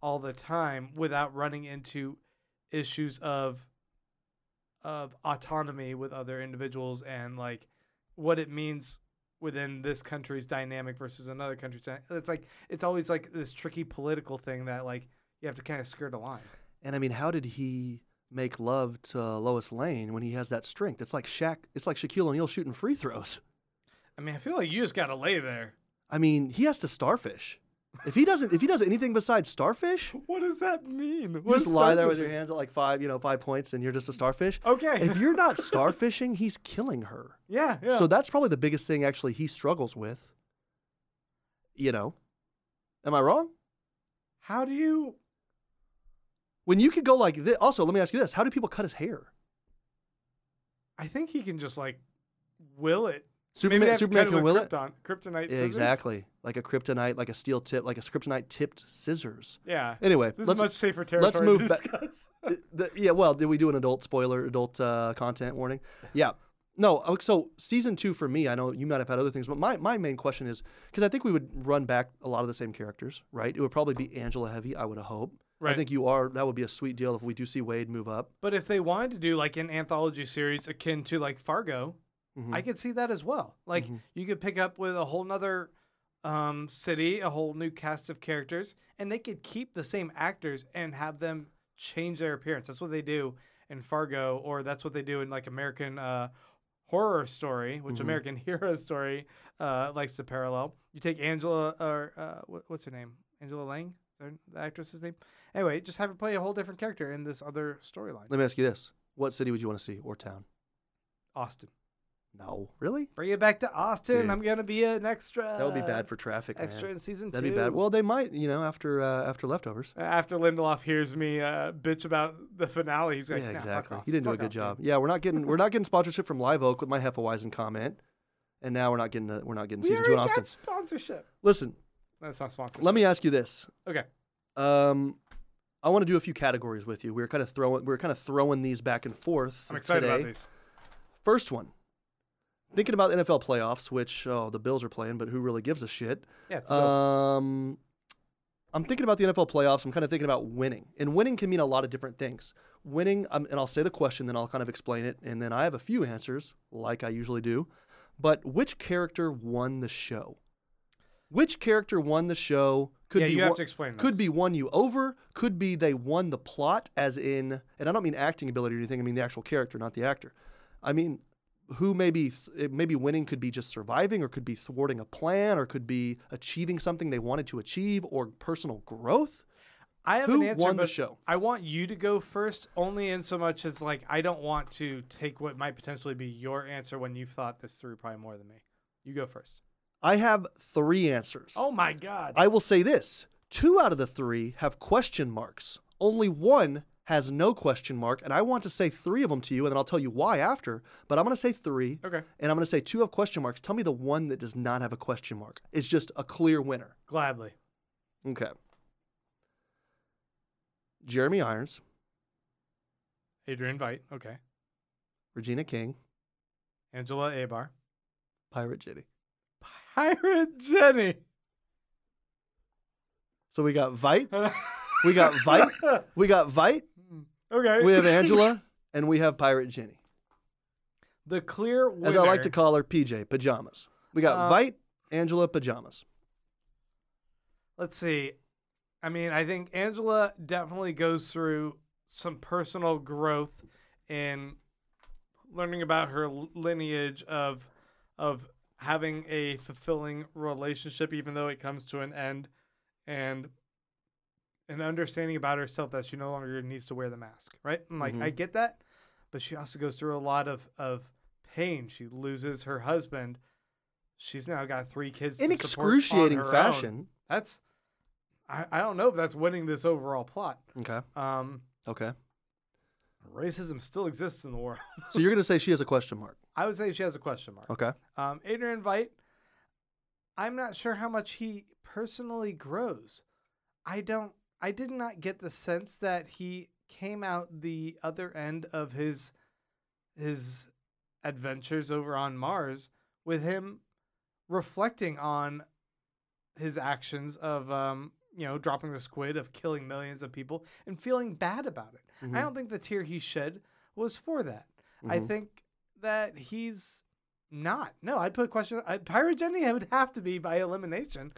all the time without running into issues of of autonomy with other individuals and like what it means within this country's dynamic versus another country's dy- it's like it's always like this tricky political thing that like you have to kind of skirt a line And I mean, how did he make love to Lois Lane when he has that strength? It's like Shaq. It's like Shaquille O'Neal shooting free throws. I mean i feel like you just gotta lay there I mean, he has to starfish. If he doesn't, if he does anything besides starfish, what does that mean you just lie there with your hands at like five, you know, five points, and you're just a starfish. okay If you're not starfishing, he's killing her. yeah yeah So that's probably the biggest thing actually he struggles with. You know, am I wrong? how do you When you could go like this. Also, let me ask you this: How do people cut his hair? i think he can just like will it Superman, Maybe they have to Superman can will with it. krypton, kryptonite scissors? exactly, like a kryptonite, like a steel tip, like a kryptonite tipped scissors. Yeah. Anyway, This let's is much safer territory let's move back- the- yeah, well, did we do an adult spoiler, adult uh, content warning? Yeah. No, so season two for me, I know you might have had other things, but my, my main question is because I think we would run back a lot of the same characters, right? It would probably be Angela heavy, I would hope. I think you are. That would be a sweet deal if we do see Wade move up. But if they wanted to do like an anthology series akin to like Fargo, Mhm. I could see that as well. Like Mhm. you could pick up with a whole nother um, city, a whole new cast of characters, and they could keep the same actors and have them change their appearance. That's what they do in Fargo, or that's what they do in like American uh, Horror Story, which Mhm. American Hero Story uh, likes to parallel. You take Angela, or uh, what's her name? Angela Lang, the actress's name? Anyway, just have her play a whole different character in this other storyline. Let me ask you this: What city would you want to see or town? Austin. No, really? Bring it back to Austin. Dude. I'm gonna be an extra. That would be bad for traffic. man. extra in season That'd two. be bad. Well, they might, you know, after uh, after leftovers. after Lindelof hears me uh, bitch about the finale, he's like, yeah, "Nah, fuck exactly. You didn't do a good off, job. dude." Yeah, we're not getting we're not getting sponsorship from Live Oak with my Hefeweizen comment, and now we're not getting the, we're not getting We season two in Austin. sponsorship. Listen, That's not sponsored. let me ask you this. Okay. Um, I want to do a few categories with you. We are kind of throwing we are kind of throwing these back and forth. I'm excited today. about these. First one. Thinking about NFL playoffs, which oh the Bills are playing, but who really gives a shit? Yeah. Um, I'm thinking about the NFL playoffs. I'm kind of thinking about winning, and winning can mean a lot of different things. Winning, um, and I'll say the question, then I'll kind of explain it, and then I have a few answers, like I usually do. But which character won the show? Which character won the show? Could yeah, be you have one- to explain. could this. be won you over. Could be they won the plot, as in, and I don't mean acting ability or anything. I mean the actual character, not the actor. I mean, who maybe th- maybe winning could be just surviving, or could be thwarting a plan, or could be achieving something they wanted to achieve, or personal growth. I have Who an answer, won the show? I want you to go first, only in so much as like I don't want to take what might potentially be your answer when you've thought this through probably more than me. You go first. I have three answers. Oh my god. I will say this: two out of the three have question marks. Only one has no question mark, and I want to say three of them to you, and then I'll tell you why after. But I'm going to say three. okay. And I'm going to say two have question marks. Tell me the one that does not have a question mark. It's just a clear winner. Gladly. Okay. Jeremy Irons, Adrian Veidt. Okay. Regina King, Angela Abar. Pirate Jenny. Pirate Jenny. So we got Veidt, we got Veidt, we got Veidt, okay. we have Angela, and we have Pirate Jenny. the clear winner. As I like to call her, PJ, pajamas. We got Uh, Veidt, Angela, pajamas. Let's see. I mean, I think Angela definitely goes through some personal growth in learning about her l- lineage of of having a fulfilling relationship even though it comes to an end and an understanding about herself that she no longer needs to wear the mask, right? I'm like, I get that, but she also goes through a lot of of pain. She loses her husband. She's now got three kids In to support on excruciating her own. fashion. That's I, I don't know if that's winning this overall plot. Okay. Um, Okay. racism still exists in the world. So you're to say she has a question mark. I would say she has a question mark. Okay. Um, Adrian Veidt, I'm not sure how much he personally grows. I don't. I did not get the sense that he came out the other end of his his adventures over on Mars with him reflecting on his actions of um, you know, dropping the squid, of killing millions of people, and feeling bad about it. Mhm. I don't think the tear he shed was for that. I Mhm. think that he's not. No, I'd put a question. I, Pirate would have to be by elimination.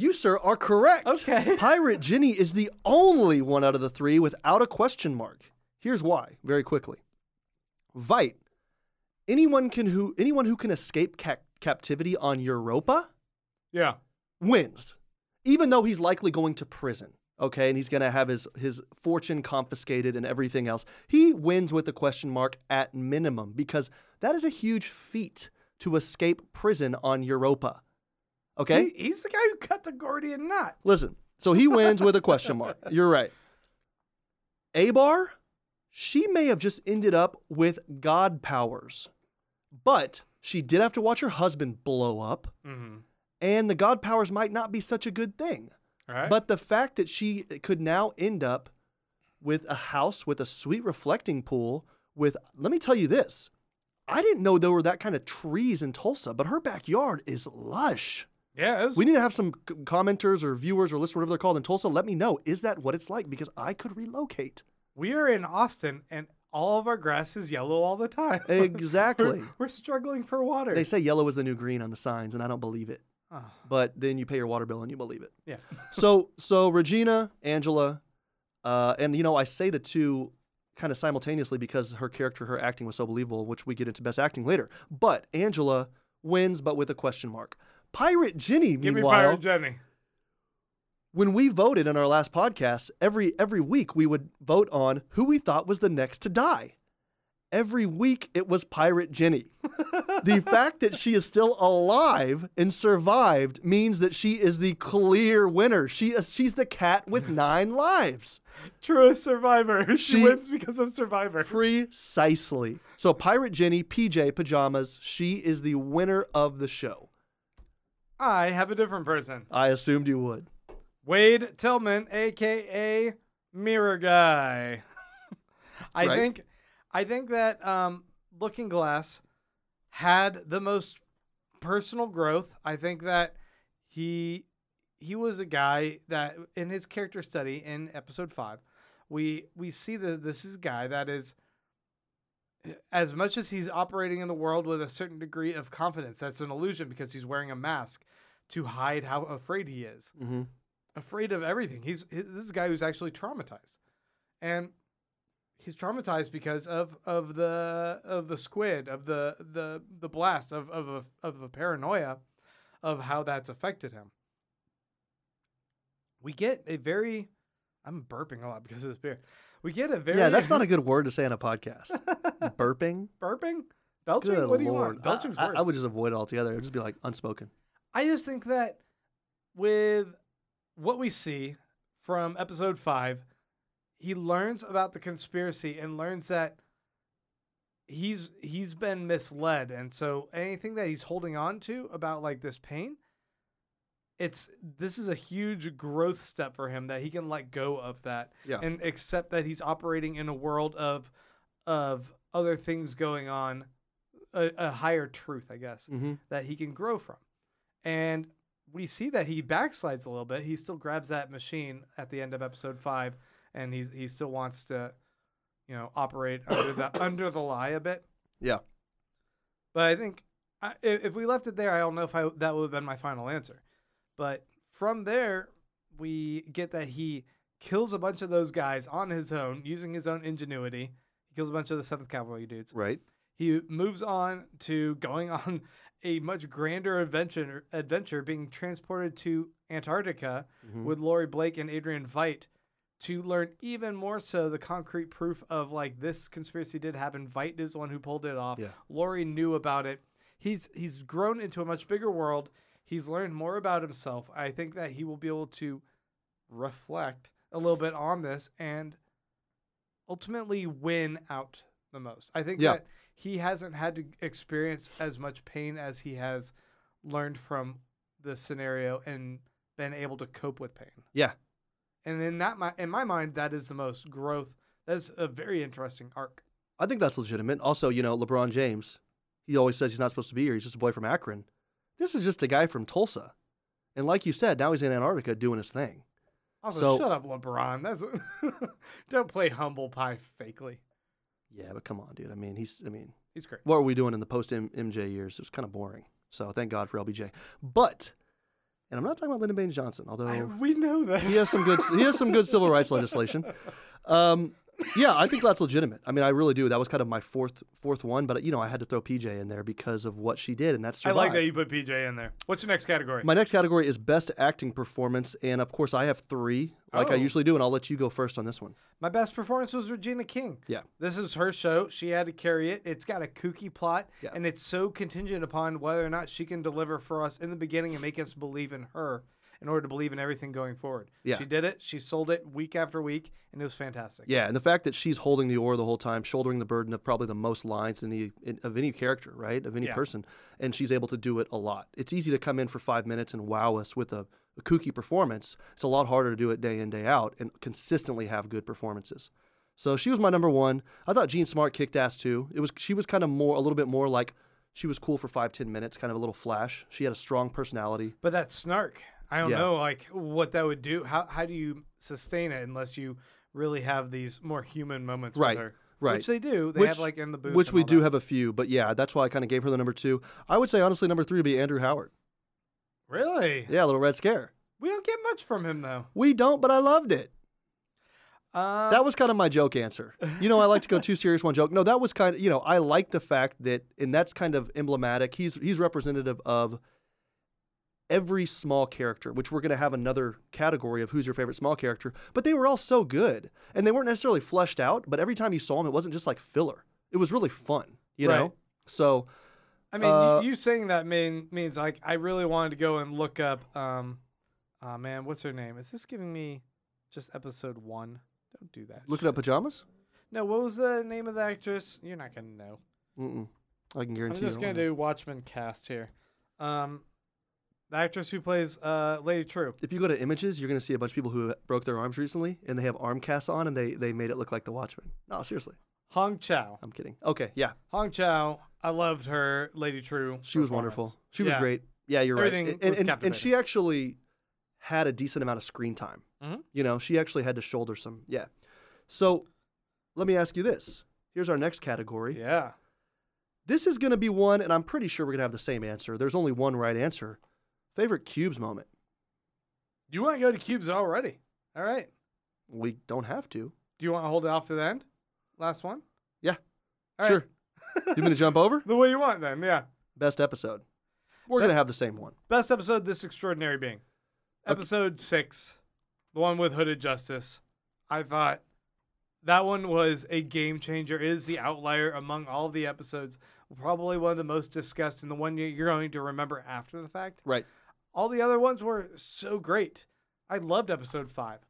You, sir, are correct. Okay. Pirate Jenny is the only one out of the three without a question mark. Here's why, very quickly. Veidt, anyone can who anyone who can escape ca- captivity on Europa Yeah. wins, even though he's likely going to prison. Okay, and he's going to have his his fortune confiscated and everything else. He wins with a question mark at minimum because that is a huge feat to escape prison on Europa. Okay, He- he's the guy who cut the Gordian knot. Listen, so he wins with a question mark. You're right. Abar, she may have just ended up with god powers, but she did have to watch her husband blow up, Mm-hmm. and the god powers might not be such a good thing. Right. But the fact that she could now end up with a house with a sweet reflecting pool, with, let me tell you this. I didn't know there were that kind of trees in Tulsa, but her backyard is lush. Yeah, was, We need to have some commenters or viewers or listeners, whatever they're called in Tulsa. Let me know. Is that what it's like? Because I could relocate. we are in Austin, and all of our grass is yellow all the time. Exactly. we're, we're struggling for water. they say yellow is the new green on the signs, and I don't believe it. Oh, But then you pay your water bill and you believe it. yeah. So, so Regina, Angela, uh, and you know, I say the two kind of simultaneously because her character, her acting was so believable, which we get into best acting later. But Angela wins, but with a question mark. Pirate Jenny, Give me meanwhile, Pirate Jenny. when we voted in our last podcast, every every week we would vote on who we thought was the next to die. Every week it was Pirate Jenny. the fact that she is still alive and survived means that she is the clear winner. She is she's the cat with nine lives. Truest survivor. She, She- wins because of Survivor. Precisely. So Pirate Jenny, PJ pajamas, she is the winner of the show. I have a different person. I assumed you would. Wade Tillman, aka Mirror Guy. I Right. think I think that um, Looking Glass had the most personal growth. I think that he he was a guy that in his character study in episode five, we we see that this is a guy that is as much as he's operating in the world with a certain degree of confidence, that's an illusion because he's wearing a mask to hide how afraid he is Mm-hmm. afraid of everything. He's he- this is a guy who's actually traumatized, and he's traumatized because of of the of the squid, of the the the blast, of of of, of the paranoia, of how that's affected him. We get a very, I'm burping a lot because of this beer. We get a very Yeah, that's not a good word to say on a podcast. Burping. burping, belching. Good what do you lord. want? Belching's I, I- worse. I would just avoid it altogether. It would just be like unspoken. I just think that with what we see from episode five, he learns about the conspiracy and learns that he's he's been misled, and so anything that he's holding on to about like this pain, it's this is a huge growth step for him that he can let go of that Yeah. and accept that he's operating in a world of of other things going on, a, a higher truth, I guess Mm-hmm. that he can grow from. And we see that he backslides a little bit. He still grabs that machine at the end of episode five, and he he still wants to, you know, operate under the under the lie a bit. Yeah. But I think I, if if we left it there, I don't know if I that would have been my final answer. But from there, we get that he kills a bunch of those guys on his own using his own ingenuity. He kills a bunch of the Seventh Cavalry dudes Right. he moves on to going on a much grander adventure adventure being transported to Antarctica Mhm. with Laurie Blake and Adrian Veidt to learn even more so the concrete proof of like this conspiracy did happen. Veidt is the one who pulled it off. Yeah. Laurie knew about it. He's he's grown into a much bigger world. He's learned more about himself. I think that he will be able to reflect a little bit on this and ultimately win out the most. I think Yeah. that he hasn't had to experience as much pain as he has learned from the scenario and been able to cope with pain. Yeah. And in that mi- in my mind that is the most growth. That's a very interesting arc. I think that's legitimate. Also, you know, LeBron James, he always says he's not supposed to be here. He's just a boy from Akron. This is just a guy from Tulsa. And like you said, now he's in Antarctica doing his thing. Also, So- shut up, LeBron. That's don't play humble pie fakely. Yeah, but come on, dude. I mean, he's. I mean, He's great. what were we doing in the post MJ years? It was kind of boring. So thank God for LBJ. But, and I'm not talking about Lyndon Baines Johnson, although I, we know that. he has some good he has some good civil rights legislation. Um, yeah, I think that's legitimate. I mean, I really do. That was kind of my fourth fourth one, but you know, I had to throw PJ in there because of what she did, and that's I like that you put PJ in there. What's your next category? My next category is best acting performance, and of course, I have three, like I Oh. usually do, and I'll let you go first on this one. My best performance was Regina King. Yeah. This is her show. She had to carry it. It's got a kooky plot, Yeah. and it's so contingent upon whether or not she can deliver for us in the beginning and make us believe in her in order to believe in everything going forward. Yeah. She did it. She sold it week after week, and it was fantastic. Yeah, and the fact that she's holding the oar the whole time, shouldering the burden of probably the most lines in the in, of any character, right, of any Yeah. person, and she's able to do it a lot. It's easy to come in for five minutes and wow us with a, a kooky performance. It's a lot harder to do it day in day out and consistently have good performances. So she was my number one. I thought Jean Smart kicked ass too. It was she was kind of more a little bit more like she was cool for five ten minutes, kind of a little flash. She had a strong personality. But that snark, I don't Yeah. know, like what that would do. How how do you sustain it unless you really have these more human moments Right, with her? right. Which they do. They Which- have like in the booth. which we do that. have a few, but yeah, that's why I kind of gave her the number two. I would say honestly, number three would be Andrew Howard. Really? Yeah, Little Red Scare. We don't get much from him though. We don't, but I loved it. Uh, That was kind of my joke answer. You know, I like to go two serious, one joke. No, that was kind of you know, I like the fact that, and that's kind of emblematic. He's he's representative of every small character, which we're going to have another category of who's your favorite small character. But they were all so good, and they weren't necessarily fleshed out. But every time you saw them, it wasn't just like filler. It was really fun. You Right. know. So I mean, uh, you, you saying that mean, means like I really wanted to go and look up. Um, oh man, what's her name? Is this giving me just episode one? Don't do that. looking up pajamas. No, what was the name of the actress? You're not gonna know. Mm-mm. I can guarantee. I'm just gonna do Watchmen cast here. Um, the actress who plays uh Lady Trieu. If you go to images, you're going to see a bunch of people who broke their arms recently, and they have arm casts on, and they they made it look like the Watchmen. No, seriously, Hong Chau. I'm kidding. Okay, yeah, Hong Chau. I loved her Lady Trieu. she was wonderful. She was Yeah. great. Yeah, you're Everything right. And, was and, and she actually had a decent amount of screen time. Mhm. You know, she actually had to shoulder some. Yeah. So, let me ask you this. Here's our next category. Yeah. This is going to be one, and I'm pretty sure we're going to have the same answer. There's only one right answer. Favorite cubes moment. You want to go to cubes already? All right. We don't have to. Do you want to hold it off to the end? Last one. Yeah. All sure. right. You mean to jump over? the way you want then. Yeah. Best episode. We're going to have the same one. Best episode, This Extraordinary Being. Okay. Episode six, the one with Hooded Justice. I thought that one was a game changer. It is the outlier among all the episodes. Probably one of the most discussed and the one you're going to remember after the fact. Right. All the other ones were so great. I loved episode five.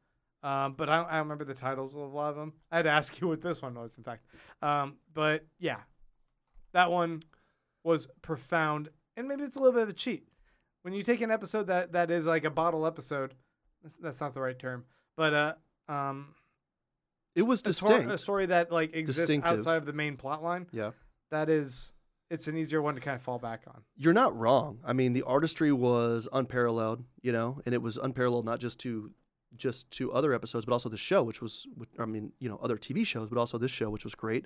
Um, but I don't, I don't remember the titles of a lot of them. I had to ask you what this one was, in fact. Um, but yeah, that one was profound, and maybe it's a little bit of a cheat. When you take an episode that that is like a bottle episode, that's, that's not the right term, but uh, um, It was distinct. a story that like exists Distinctive. outside of the main plot line. Yeah. that is, it's an easier one to kind of fall back on. You're not wrong. I mean, the artistry was unparalleled, you know, and it was unparalleled not just to just to other episodes, but also the show, which was, I mean, you know, other TV shows, but also this show, which was great.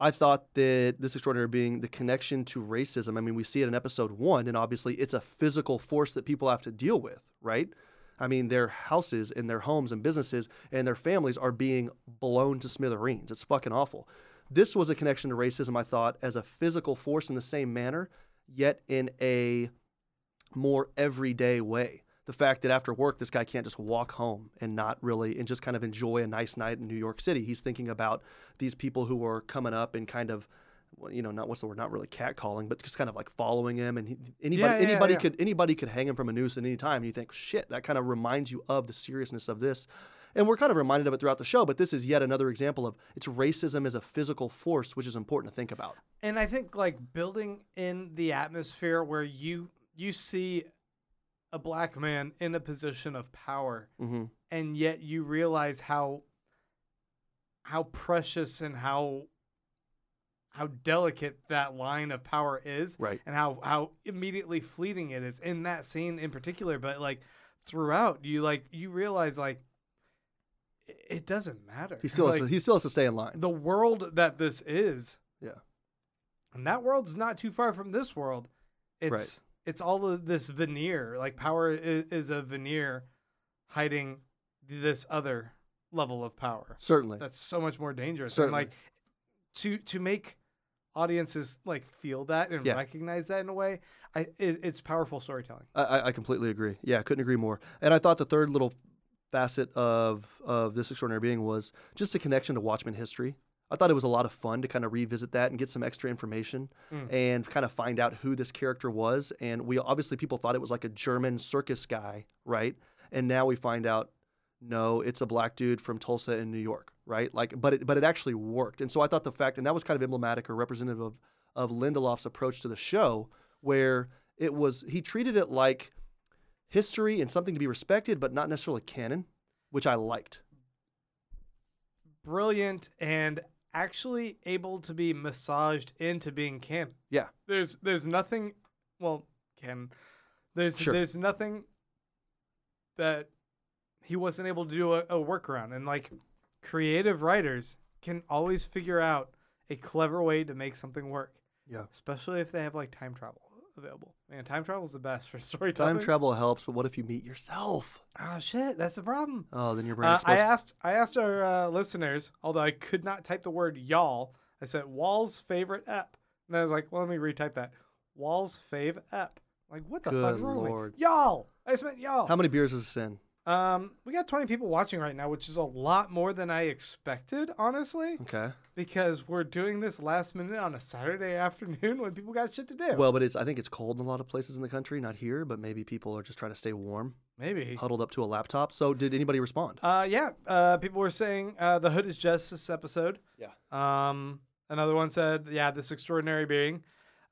I thought that this extraordinary being the connection to racism. I mean, we see it in episode one, and obviously it's a physical force that people have to deal with, right? I mean, their houses and their homes and businesses and their families are being blown to smithereens. It's fucking awful. This was a connection to racism, I thought, as a physical force in the same manner, yet in a more everyday way. The fact that after work, this guy can't just walk home and not really, and just kind of enjoy a nice night in New York City. He's thinking about these people who are coming up and kind of, you know, not what's the word, not really catcalling, but just kind of like following him. And he, anybody, Yeah, yeah, anybody yeah. could, anybody could hang him from a noose at any time. And you think, shit, that kind of reminds you of the seriousness of this. And we're kind of reminded of it throughout the show, but this is yet another example of it's racism as a physical force, which is important to think about. and I think like building in the atmosphere where you you see a black man in a position of power Mm-hmm. and yet you realize how how precious and how how delicate that line of power is Right. and how how immediately fleeting it is in that scene in particular but like throughout you like you realize like it, doesn't matter He still has to, he still has to stay in line. the world that this is Yeah. and that world's not too far from this world it's Right. it's all of this veneer like power is, is a veneer hiding this other level of power Certainly. that's so much more dangerous Certainly. and like to to make audiences like feel that and Yeah. recognize that in a way i it, it's powerful storytelling I, I- I completely agree. Yeah, I couldn't agree more. And I thought the third little facet of of this extraordinary being was just a connection to Watchmen history. I thought it was a lot of fun to kind of revisit that and get some extra information Mm. and kind of find out who this character was. And we obviously people thought it was like a German circus guy, right? And now we find out no, it's a black dude from Tulsa in New York, right? Like, but it but it actually worked. And so I thought the fact, and that was kind of emblematic or representative of of Lindelof's approach to the show, where it was he treated it like history and something to be respected, but not necessarily canon, which I liked. brilliant and actually able to be massaged into being canon. Yeah. There's there's nothing well, canon. There's Sure. there's nothing that he wasn't able to do a, a workaround. And like creative writers can always figure out a clever way to make something work. Yeah. Especially if they have like time travel available. Man, time travel is the best for storytelling. Time travel helps, but what if you meet yourself? Oh shit, that's the problem. Oh, then your brain Uh, I asked I asked our uh, listeners, although I could not type the word y'all. I said Wall's favorite app, and I was like, well, let me retype that. Wall's fave app. Like, what the fuck's Good wrong with me? Y'all. I just meant y'all. How many beers is this in? Um, we got 20 people watching right now, which is a lot more than I expected, honestly, Okay. because we're doing this last minute on a Saturday afternoon when people got shit to do. Well, but it's I think it's cold in a lot of places in the country, not here, but maybe people are just trying to stay warm, maybe. huddled up to a laptop. So, did anybody respond? Uh, yeah. Uh, people were saying uh, the Hooded Justice episode. Yeah. Um, another one said, yeah, this extraordinary being,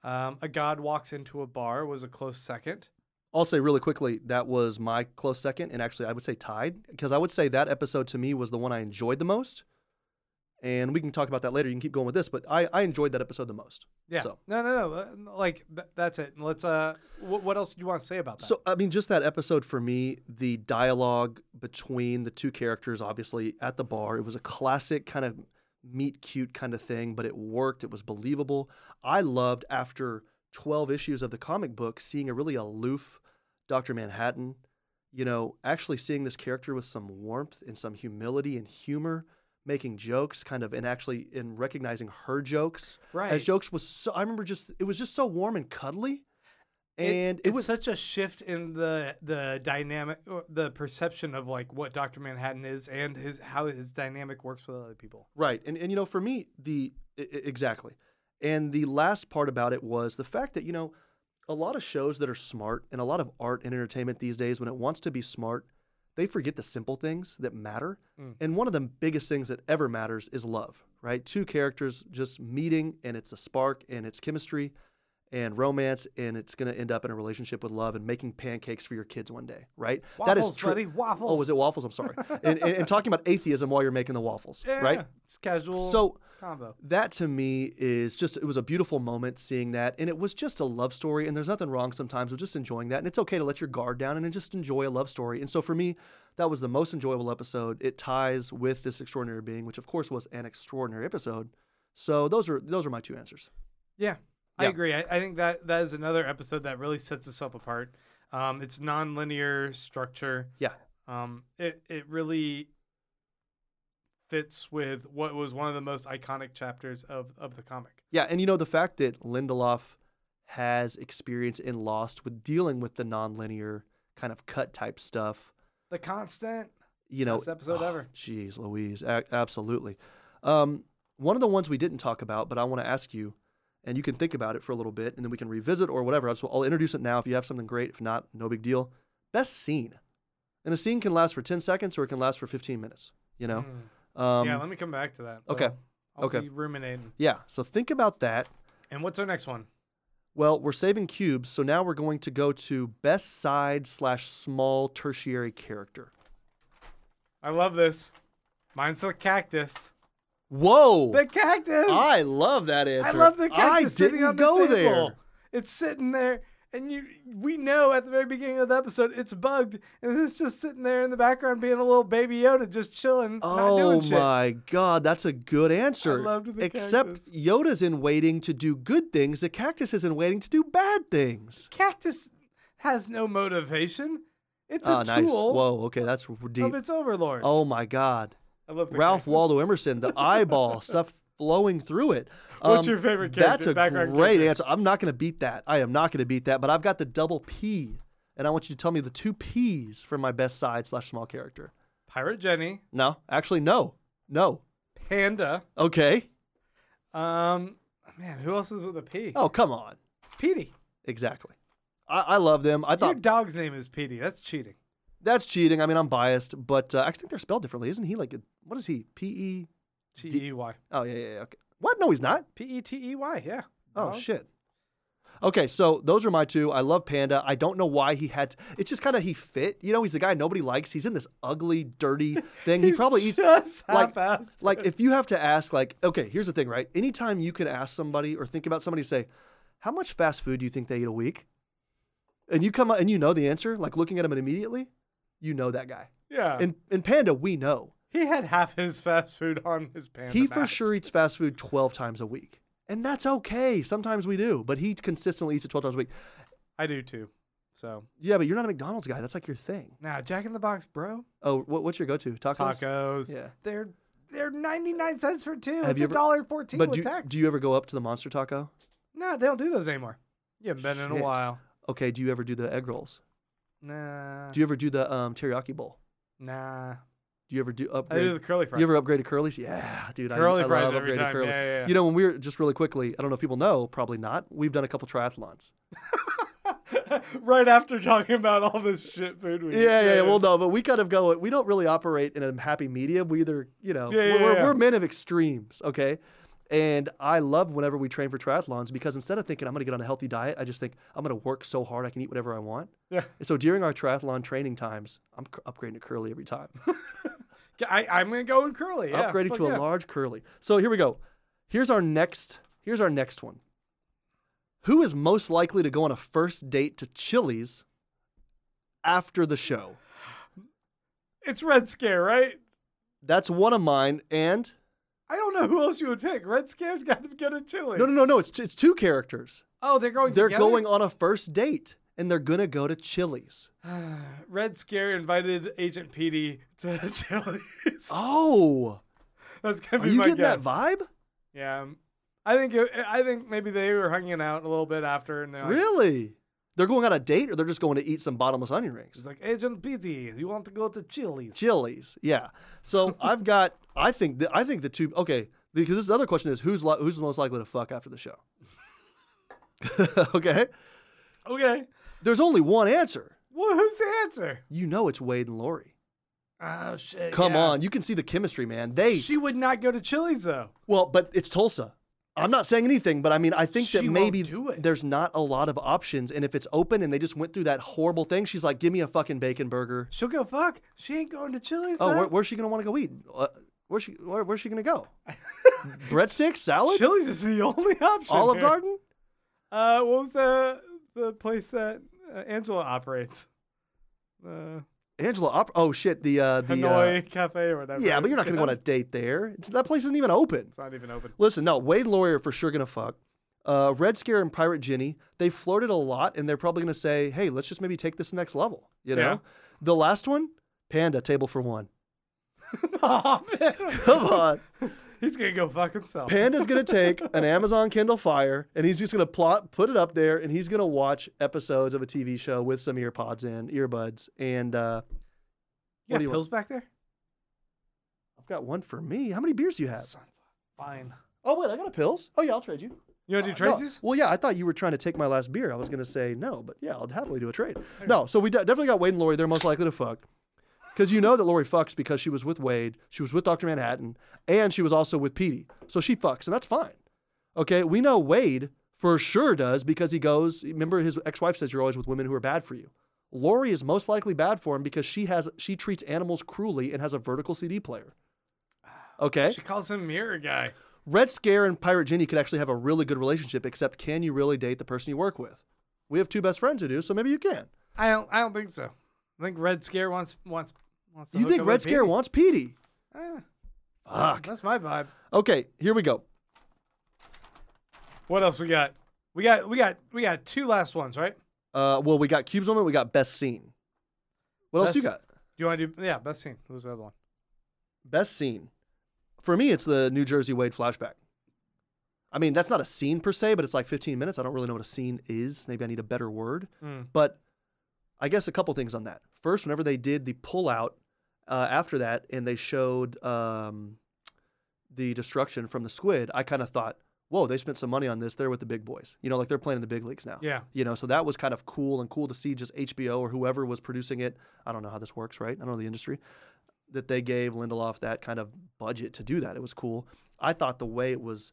um, a god walks into a bar was a close second. I'll say really quickly that was my close second, and actually I would say tied because I would say that episode to me was the one I enjoyed the most. And we can talk about that later. You can keep going with this, but I, I enjoyed that episode the most. Yeah. So, No, no, no. Like th- that's it. Let's. Uh, wh- what else do you want to say about that? so I mean, just that episode for me, the dialogue between the two characters, obviously at the bar, it was a classic kind of meet cute kind of thing, but it worked. It was believable. I loved after 12 issues of the comic book seeing a really aloof Dr. Manhattan, you know, actually seeing this character with some warmth and some humility and humor, making jokes kind of and actually in recognizing her jokes right. as jokes was so I remember just it was just so warm and cuddly. And it, it's was such a shift in the the dynamic, uh, the perception of like what Doctor Manhattan is and his how his dynamic works with other people. Right. And, and you know, for me, the i- exactly. And the last part about it was the fact that, you know, a lot of shows that are smart and a lot of art and entertainment these days, when it wants to be smart, they forget the simple things that matter. Mm. And one of the biggest things that ever matters is love, right? Two characters just meeting and it's a spark and it's chemistry and romance and it's going to end up in a relationship with love and making pancakes for your kids one day, right? Waffles, that is true. buddy. Waffles. Oh, was it waffles? I'm sorry. and, and, and talking about atheism while you're making the waffles, Yeah, right? It's casual. So combo. that to me is just it was a beautiful moment seeing that and it was just a love story and there's nothing wrong sometimes with just enjoying that and it's okay to let your guard down and just enjoy a love story and so for me that was the most enjoyable episode it ties with this extraordinary being which of course was an extraordinary episode so those are those are my two answers Yeah, I Yeah. agree. I, I think that that is another episode that really sets itself apart. Um, it's non-linear structure. Yeah. Um, it it really fits with what was one of the most iconic chapters of of the comic. yeah and you know the fact that lindelof has experience in lost with dealing with the nonlinear kind of cut type stuff The constant. you know Best episode oh, ever. Jeez, Louise, a- absolutely. Um, one of the ones we didn't talk about, but I want to ask you, and you can think about it for a little bit, and then we can revisit or whatever. So I'll introduce it now. If you have something great, if not, no big deal. Best scene, and a scene can last for ten seconds or it can last for fifteen minutes. You know. Mm. Um, yeah, let me come back to that. okay. I'll- I'll Okay. be ruminating. yeah. So think about that. And what's our next one? Well, we're saving cubes, so now we're going to go to best side slash small tertiary character. I love this. Mine's the cactus. Whoa. The cactus. I love that answer. I love the cactus I sitting on the go table. there. It's sitting there, and you we know at the very beginning of the episode it's bugged, and it's just sitting there in the background being a little baby Yoda, just chilling, not Oh doing shit. my god, that's a good answer. loved the Except cactus. Yoda's in waiting to do good things. The cactus is in waiting to do bad things. Cactus has no motivation. It's ah, a oh, nice. tool Whoa, okay, that's deep. of its overlords. Oh my god. I love Ralph. Waldo Emerson, the eyeball, stuff flowing through it. What's Um, your favorite character? That's a background great character? answer. I'm not going to beat that. I am not going to beat that, but I've got the double P, and I want you to tell me the two P's for my best side slash small character. Pirate Jenny, No, actually, no. No. Panda. Okay. Um, man, who else is with a P? Oh, come on. Petey. Exactly. I, I love them. I thought Your thought dog's name is Petey. That's cheating. That's cheating. I mean, I'm biased, but uh, I think they're spelled differently. Isn't he like, a, what is he? P E? T E Y. Oh, yeah, yeah, yeah. Okay. What? No, he's not. P E T E Y. Yeah. Oh shit. Okay, so those are my two. I love Panda. I don't know why he had. To, it's just kind of he fit. You know, he's the guy nobody likes. He's in this ugly, dirty thing. He probably eats. just like- half-assed. Like if you have to ask, like, okay, here's the thing, right? Anytime you can ask somebody or think about somebody, say, how much fast food do you think they eat a week? And you come up and you know the answer, like looking at him immediately, you know that guy. yeah. And in Panda, we know he had half his fast food on his pants. he for sure eats fast food 12 times a week. And that's okay. Sometimes we do, but he consistently eats it 12 times a week. I do too. So Yeah, but you're not a McDonald's guy. That's like your thing. now, Jack in the Box, bro. Oh, what, what's your go-to? Tacos. Tacos. Yeah. They're they're ninety nine cents for two. Have it's a dollar fourteen But with do, tax. do you ever go up to the monster taco? no, they don't do those anymore. You haven't been in a while. Okay. Do you ever do the egg rolls? Nah. Do you ever do the um, teriyaki bowl? nah. Do you ever do upgrade? I do the curly fries. you ever upgrade to curlies? Yeah, dude. I- curly I, fries love every time. curly. Yeah, yeah, yeah. You know, when we were just really quickly, I don't know if people know, probably not. We've done a couple triathlons. right after talking about all this shit food we Yeah, yeah, yeah. Well, no, but we kind of go. We don't really operate in a happy medium. We either, you know, Yeah, yeah, we're, yeah. we're men of extremes. Okay. And I love whenever we train for triathlons because instead of thinking I'm going to get on a healthy diet, I just think I'm going to work so hard I can eat whatever I want. Yeah. And so during our triathlon training times, I'm c- upgrading to curly every time. I, I'm gonna go in curly. Yeah, upgrading fuck to yeah. a large curly. So here we go. Here's our next. Here's our next one. Who is most likely to go on a first date to Chili's after the show? It's Red Scare, right? That's one of mine. And I don't know who else you would pick. Red Scare's got to get a chili. no, no, no, no. It's it's two characters. Oh, they're going. They're together? going on a first date, and they're gonna go to Chili's. Red Scare invited Agent Petey to Chili's. Oh, That's gonna be are you my getting that vibe? Yeah, um, I think it, I think maybe they were hanging out a little bit after, and they're like, Really? They're going on a date, or they're just going to eat some bottomless onion rings? It's like Agent Petey, you want to go to Chili's? Chili's, yeah. So I've got. I think. The, I think the two. Okay, because this other question is who's li- who's most likely to fuck after the show. okay. Okay. There's only one answer. Well, who's the answer? You know it's Wade and Laurie. Oh shit! Come yeah. on, you can see the chemistry, man. They She would not go to Chili's though. well, but it's Tulsa. I'm not saying anything, but I mean, I think She that maybe there's not a lot of options, and if it's open and they just went through that horrible thing, she's like, "Give me a fucking bacon burger." She'll go fuck. She ain't going to Chili's. Oh, where, where's she gonna want to go eat? Uh, where's she? Where, where's she gonna go? Breadsticks, salad, Chili's is the only option. Olive here. Garden. Uh, what was the the place that uh, Angela operates? Uh, Angela, op- oh shit, the uh, the uh, Hanoi Cafe or whatever. yeah, but you're not gonna go on a date there. It's, that place isn't even open. It's not even open. Listen, no, Wade and Laurie are for sure gonna fuck. Uh, Red Scare and Pirate Jenny, they flirted a lot, and they're probably gonna say, "Hey, let's just maybe take this next level." You know, Yeah. the last one, Panda, table for one. oh. Come on, He's gonna go fuck himself. Panda's gonna take an Amazon Kindle Fire, and he's just gonna plot, put it up there, and he's gonna watch episodes of a TV show with some ear pods in, earbuds, and uh, you what got do you want? pills back there? I've got one for me. How many beers do you have? Son Fine. Oh wait, I got a pills. Oh yeah, I'll trade you. You want to do Uh, no. trades? Well, yeah, I thought you were trying to take my last beer. I was going to say no, but yeah, I'll happily do a trade. No, so we de- definitely got Wade and Laurie. They're most likely to fuck. Because you know that Laurie fucks because she was with Wade, she was with Dr. Manhattan, and she was also with Petey. So she fucks, and that's fine. Okay, we know Wade for sure does because he goes, remember his ex wife says you're always with women who are bad for you. Laurie is most likely bad for him because she has she treats animals cruelly and has a vertical CD player. Okay. She calls him Mirror Guy. Red Scare and Pirate Jenny could actually have a really good relationship, except can you really date the person you work with? We have two best friends who do, so maybe you can. I don't. I don't think so. I think Red Scare wants wants You think Red Scare wants Petey? Eh, Fuck. that's my vibe. Okay, here we go. What else we got? We got we got we got two last ones, right? Uh, well, we got Cubes Moment, we got Best Scene. What else you got? Do you want to do? Yeah, best scene. Who's the other one? Best scene. For me, it's the New Jersey Wade flashback. I mean, that's not a scene per se, but it's like 15 minutes. I don't really know what a scene is. Maybe I need a better word. Mm. But I guess a couple things on that. First, whenever they did the pullout uh, after that and they showed um, the destruction from the squid, I kind of thought, whoa, they spent some money on this. They're with the big boys. You know, like they're playing in the big leagues now. Yeah. You know, so that was kind of cool and cool to see just HBO or whoever was producing it. I don't know how this works, right? I don't know the industry. That they gave Lindelof that kind of budget to do that. It was cool. I thought the way it was,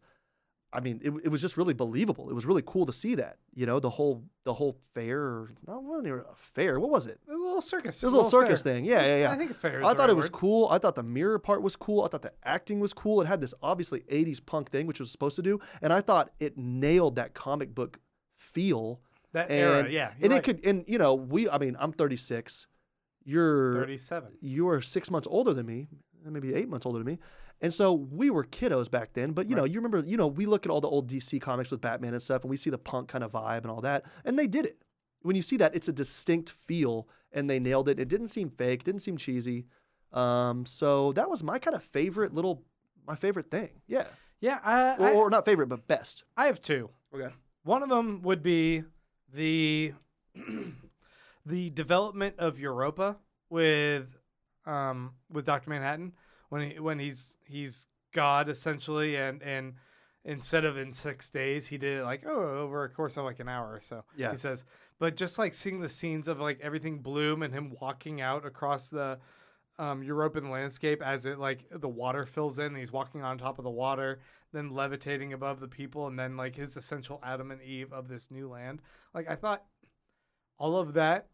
I mean, it, it was just really believable. It was really cool to see that. You know, the whole the whole fair. or- No, it wasn't even a fair. What was it? It was a little circus. It was a little circus fair. thing. Yeah, yeah, yeah. I think a fair. Is I thought right it was cool. I thought the mirror part was cool. I thought the acting was cool. It had this obviously 80s punk thing, which it was supposed to do. And I thought it nailed that comic book feel. That And, era, yeah. and it could, and you know, we, I mean, I'm 36. You're, Thirty-seven. you're six months older than me, maybe eight months older than me. And so we were kiddos back then. But, you know, you remember, you know, we look at all the old DC comics with Batman and stuff, and we see the punk kind of vibe and all that. And they did it. When you see that, it's a distinct feel, and they nailed it. It didn't seem fake, didn't seem cheesy. Um, so that was my kind of favorite little, my favorite thing. Yeah. Yeah, I, Or, I, or not favorite, but best. I have two. Okay. One of them would be the the development of Europa with um with Doctor Manhattan when he when he's he's God essentially and and instead of in six days he did it like oh over a course of like an hour or so Yeah. he says but just like seeing the scenes of like everything bloom and him walking out across the um, European landscape as it like the water fills in and he's walking on top of the water, then levitating above the people, and then like his essential Adam and Eve of this new land. Like I thought all of that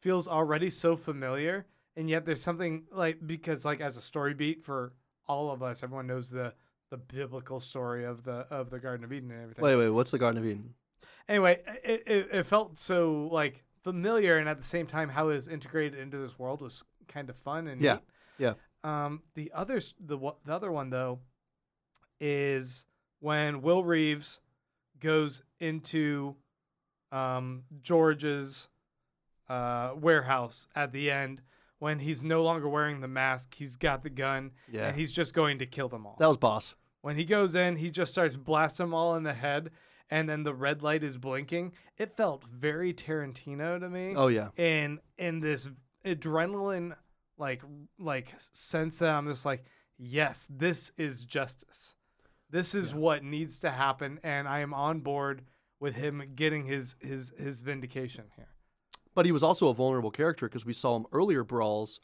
feels already so familiar, and yet there's something like because like as a story beat for all of us, everyone knows the the biblical story of the of the Garden of Eden and everything Wait, wait, what's the Garden of Eden? anyway, it, it, it felt so like familiar, and at the same time, how it was integrated into this world was kind of fun and Yeah, neat. yeah. Um, the others, the the other one though, is when Will Reeves goes into um, George's uh, warehouse at the end when he's no longer wearing the mask. He's got the gun, Yeah. and he's just going to kill them all. That was boss. When he goes in, he just starts blasting them all in the head, and then the red light is blinking. It felt very Tarantino to me. Oh, yeah. in in this adrenaline like like sense that I'm just like, yes, this is justice. This is what needs to happen, and I am on board with him getting his his his vindication here. But he was also a vulnerable character because we saw him earlier brawls.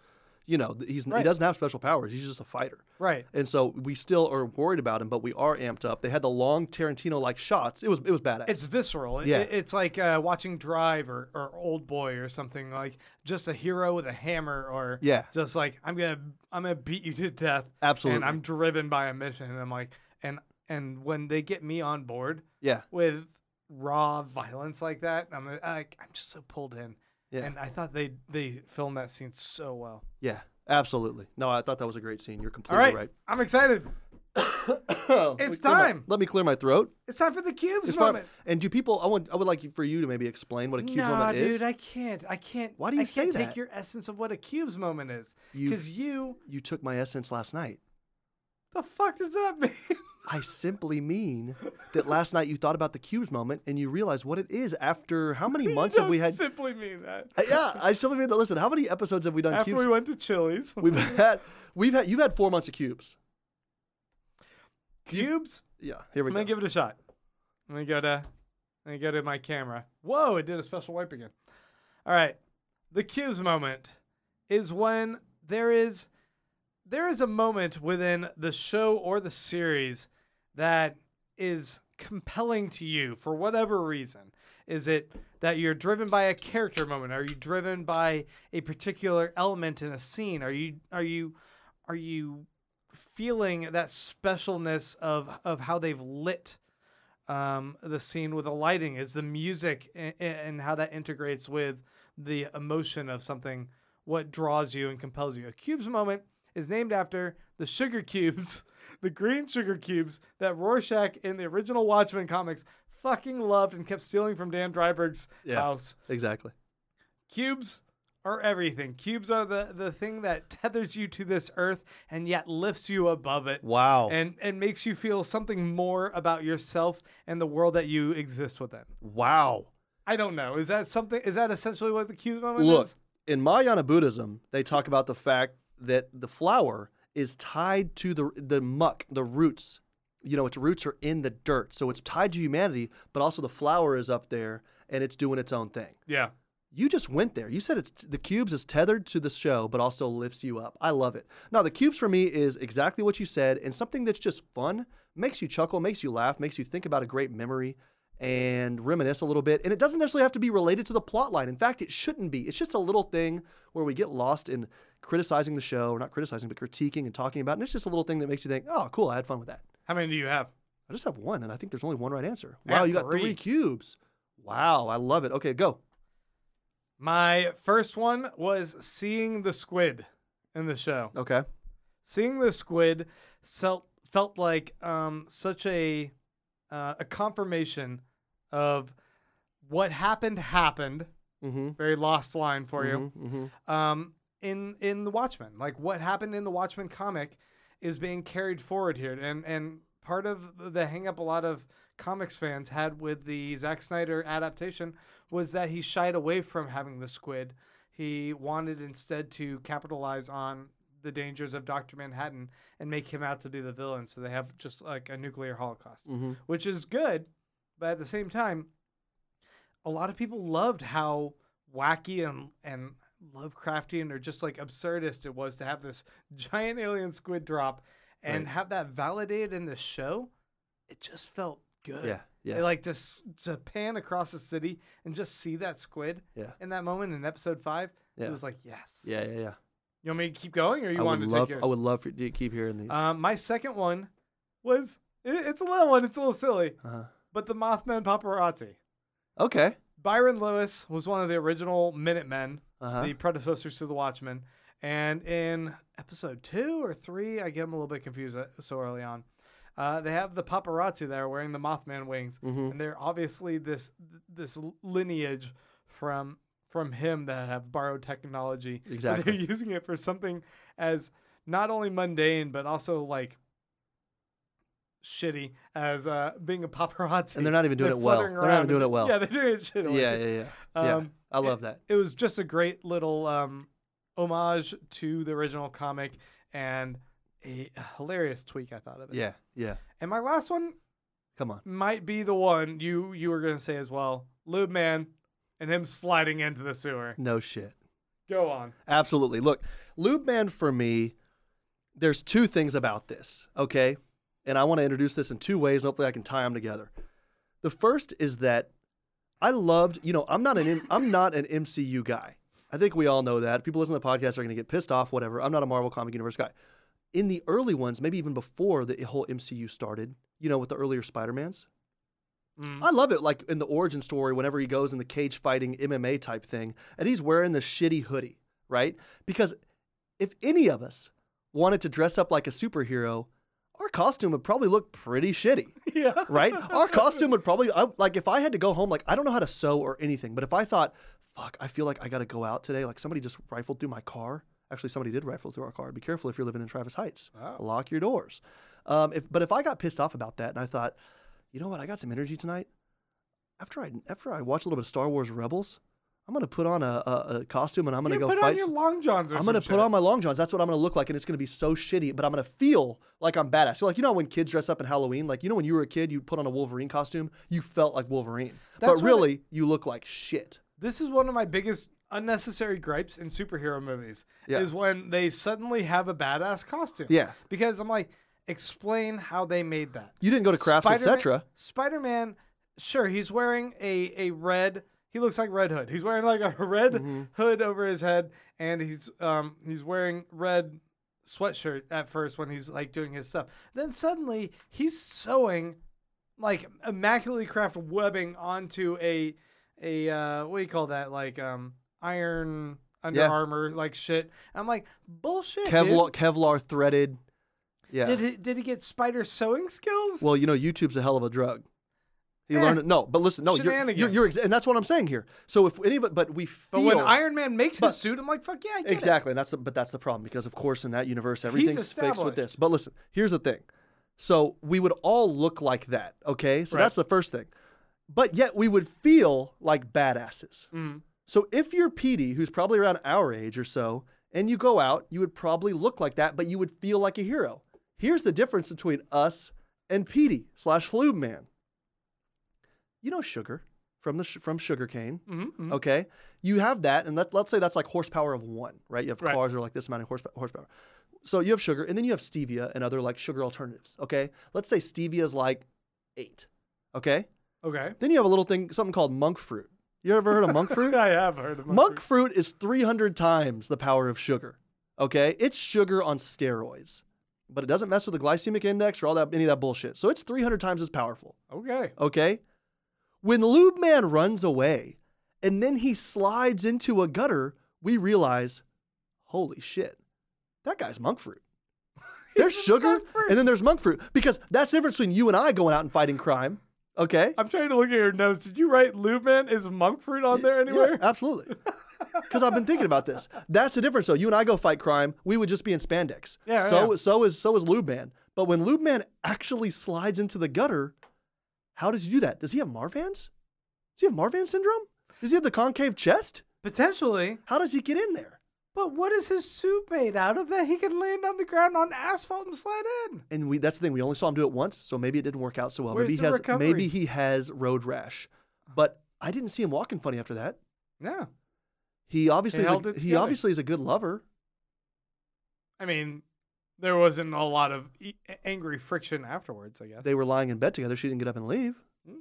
You know, he's he doesn't have special powers. He's just a fighter. Right. And so we still are worried about him, but we are amped up. They had the long Tarantino like shots. It was it was badass. It's visceral. Yeah. it- it's like uh, watching Drive or, or Old Boy or something like just a hero with a hammer or yeah, just like I'm gonna I'm gonna beat you to death absolutely. and I'm driven by a mission and I'm like and and when they get me on board yeah, with raw violence like that, I'm uh, like I'm just so pulled in. Yeah. And I thought they they filmed that scene so well. yeah, absolutely. No, I thought that was a great scene. You're completely right, right. I'm excited. It's clear my- time. let me clear my throat. It's time for the cubes It's fun. moment. And do people? I want. I would like for you to maybe explain what a cubes nah, moment dude, is. I can't. I can't. Why do you say that? I can't say take your essence of what a cubes moment is? Because you, you took my essence last night. the fuck does that mean? I simply mean that last night you thought about the cubes moment and you realized what it is after how many months have we had? Simply mean that. Uh, yeah, I simply mean that. Listen, how many episodes have we done After cubes? we went to Chili's, We've had, we've had, you've had four months of cubes. cubes. Yeah, here we I'm go. gonna give it a shot. Let me go to, let me go to my camera. Whoa! It did a special wipe again. All right, the cubes moment is when there is, there is a moment within the show or the series that is compelling to you for whatever reason. Is it that you're driven by a character moment? Are you driven by a particular element in a scene? Are you are you are you feeling that specialness of of how they've lit um, the scene with the lighting is the music and, and how that integrates with the emotion of something what draws you and compels you a cubes moment is named after the sugar cubes the green sugar cubes that rorschach in the original watchmen comics fucking loved and kept stealing from dan Dreiberg's Yeah. house Exactly. cubes are everything cubes are the the thing that tethers you to this earth and yet lifts you above it Wow. and and makes you feel something more about yourself and the world that you exist within wow. i don't know is that something is that essentially what the cubes moment is? Look, is in Mahayana Buddhism, they talk about the fact that the flower is tied to the the muck, the roots. You know, its roots are in the dirt, so it's tied to humanity. But also, the flower is up there and it's doing its own thing. yeah You just went there. You said it's the cubes is tethered to the show, but also lifts you up. I love it. Now, the cubes for me is exactly what you said, and something that's just fun, makes you chuckle, makes you laugh, makes you think about a great memory, and reminisce a little bit. And it doesn't necessarily have to be related to the plot line. In fact, it shouldn't be. It's just a little thing where we get lost in criticizing the show, or not criticizing, but critiquing and talking about. it. And it's just a little thing that makes you think, oh, cool, I had fun with that. how many do you have I just have one, and I think there's only one right answer. Wow, you got three three. cubes. Wow, I love it. Okay, go. my first one was seeing the squid in the show Okay. seeing the squid felt felt like um, such a uh, a confirmation of what happened happened. Mm-hmm. Very lost line for you. Mm-hmm. Um, in in the Watchmen, like what happened in the Watchmen comic, is being carried forward here, and and part of the- the hang up a lot of comics fans had with the Zack Snyder adaptation was that he shied away from having the squid. He wanted instead to capitalize on the dangers of Doctor Manhattan and make him out to be the villain, so they have just like a nuclear holocaust Mm-hmm. which is good, but at the same time, a lot of people loved how wacky and and Lovecraftian or just like absurdist it was to have this giant alien squid drop and Right. have that validated in the show. It just felt good. Yeah. Yeah. Like to to pan across the city and just see that squid Yeah. in that moment in episode five. Yeah. It was like yes. yeah. Yeah. Yeah. You want me to keep going, or you I want to love. take yours? I would love for you to keep hearing these. Um, my second one was it, it's a little one. It's a little silly, uh-huh. But the Mothman paparazzi. Okay. Byron Lewis was one of the original Minutemen, Uh-huh. the predecessors to the Watchmen. And in episode two or three, I get them a little bit confused uh, so early on. Uh, they have the paparazzi there wearing the Mothman wings, Mhm. and they're obviously this this lineage from from him that have borrowed technology. Exactly. they're using it for something as not only mundane but also like shitty as uh, being a paparazzi. And they're not even doing They're it well. They're not even doing it well. Yeah, they're doing it shit. Yeah. Yeah. Yeah. Yeah. Um, I love that. It was just a great little um, homage to the original comic and a hilarious tweak I thought of it. Yeah. Yeah. And my last one Come on. might be the one you you were gonna say as well, Lube Man, and him sliding into the sewer. No shit. Go on. Absolutely. Look, Lube Man for me, there's two things about this, okay? And I want to introduce this in two ways, and hopefully I can tie them together. The first is that I loved, you know, I'm not an M- I'm not an MCU guy. I think we all know that. People listening to the podcast are going to get pissed off, whatever. I'm not a Marvel Comic Universe guy. In the early ones, maybe even before the whole MCU started, you know, with the earlier Spider-Mans, Mm. I love it, like in the origin story, whenever he goes in the cage fighting MMA type thing, and he's wearing the shitty hoodie, right? Because if any of us wanted to dress up like a superhero, costume would probably look pretty shitty, yeah. right? Our costume would probably, I, like, if I had to go home, like, I don't know how to sew or anything, but if I thought, fuck, I feel like I got to go out today, like somebody just rifled through my car. Actually, somebody did rifle through our car. Be careful if you're living in Travis Heights. Oh. Lock your doors. Um, if, but if I got pissed off about that and I thought, you know what, I got some energy tonight. After I after I watch a little bit of Star Wars Rebels, I'm gonna put on a, a, a costume and I'm gonna You go put fight. on your long johns. Or I'm gonna put shit. on my long johns. That's what I'm gonna look like, and it's gonna be so shitty. But I'm gonna feel like I'm badass. So like you know when kids dress up in Halloween, like you know when you were a kid, you put on a Wolverine costume, you felt like Wolverine. That's but really, you look like shit. This is one of my biggest unnecessary gripes in superhero movies. Yeah. Is when they suddenly have a badass costume. Yeah. Because I'm like, explain how they made that. You didn't go to Crafts, Spider-Man- etc. Spider-Man, sure, he's wearing a a red. He looks like Red Hood. He's wearing like a red Mm-hmm. hood over his head, and he's um he's wearing red sweatshirt at first when he's like doing his stuff. Then suddenly he's sewing like immaculately crafted webbing onto a a uh, what do you call that? Like um iron Under Yeah. Armour like shit. I'm like bullshit. Kevlar, Kevlar threaded. Yeah. Did he did he get spider sewing skills? Well, you know, YouTube's a hell of a drug. He Eh. learned it. No, but listen, no, you're, you're, you're and that's what I'm saying here. So if any of it, but we feel. but when Iron Man makes but- his suit, I'm like, fuck yeah, I get it. exactly, and that's the, but that's the problem because of course in that universe everything's fixed with this. But listen, here's the thing. So we would all look like that, okay? So Right. that's the first thing. But yet we would feel like badasses. Mhm. So if you're Petey, who's probably around our age or so, and you go out, you would probably look like that, but you would feel like a hero. Here's the difference between us and Petey slash Lube Man. You know sugar from the sh- from sugarcane. Mhm, mhm. Okay, you have that, and let, let's say that's like horsepower of one, right? You have Right. cars that are like this amount of horsepower, horsepower. So you have sugar, and then you have stevia and other like sugar alternatives. Okay, let's say stevia is like eight. Okay, Okay. then you have a little thing, something called monk fruit. You ever heard of monk fruit? I have heard of monk fruit Monk fruit is 300 times the power of sugar. Okay, it's sugar on steroids, but it doesn't mess with the glycemic index or all that any of that bullshit. So it's 300 times as powerful. Okay. Okay? When Lube Man runs away and then he slides into a gutter, we realize, holy shit, that guy's monk fruit. There's sugar and then there's monk fruit because that's the difference between you and I going out and fighting crime. Okay? I'm trying to look at your notes. Did you write Lube Man? Is monk fruit on there anywhere? Yeah, absolutely. Because I've been thinking about this. That's the difference. though. you and I go fight crime, we would just be in spandex. Yeah, So yeah. so is so is Lube Man. But when Lube Man actually slides into the gutter, how does he do that? Does he have Marfan's? Does he have Marfan syndrome? Does he have the concave chest? Potentially. How does he get in there? But what is his suit made out of that he can land on the ground on asphalt and slide in? And we that's the thing. We only saw him do it once, so maybe it didn't work out so well. Where's maybe he the has recovery? maybe he has road rash. But I didn't see him walking funny after that. No. He obviously is held a, he together. obviously is a good lover. I mean, there wasn't a lot of e- angry friction afterwards, I guess. they were lying in bed together. She didn't get up and leave. Hmm.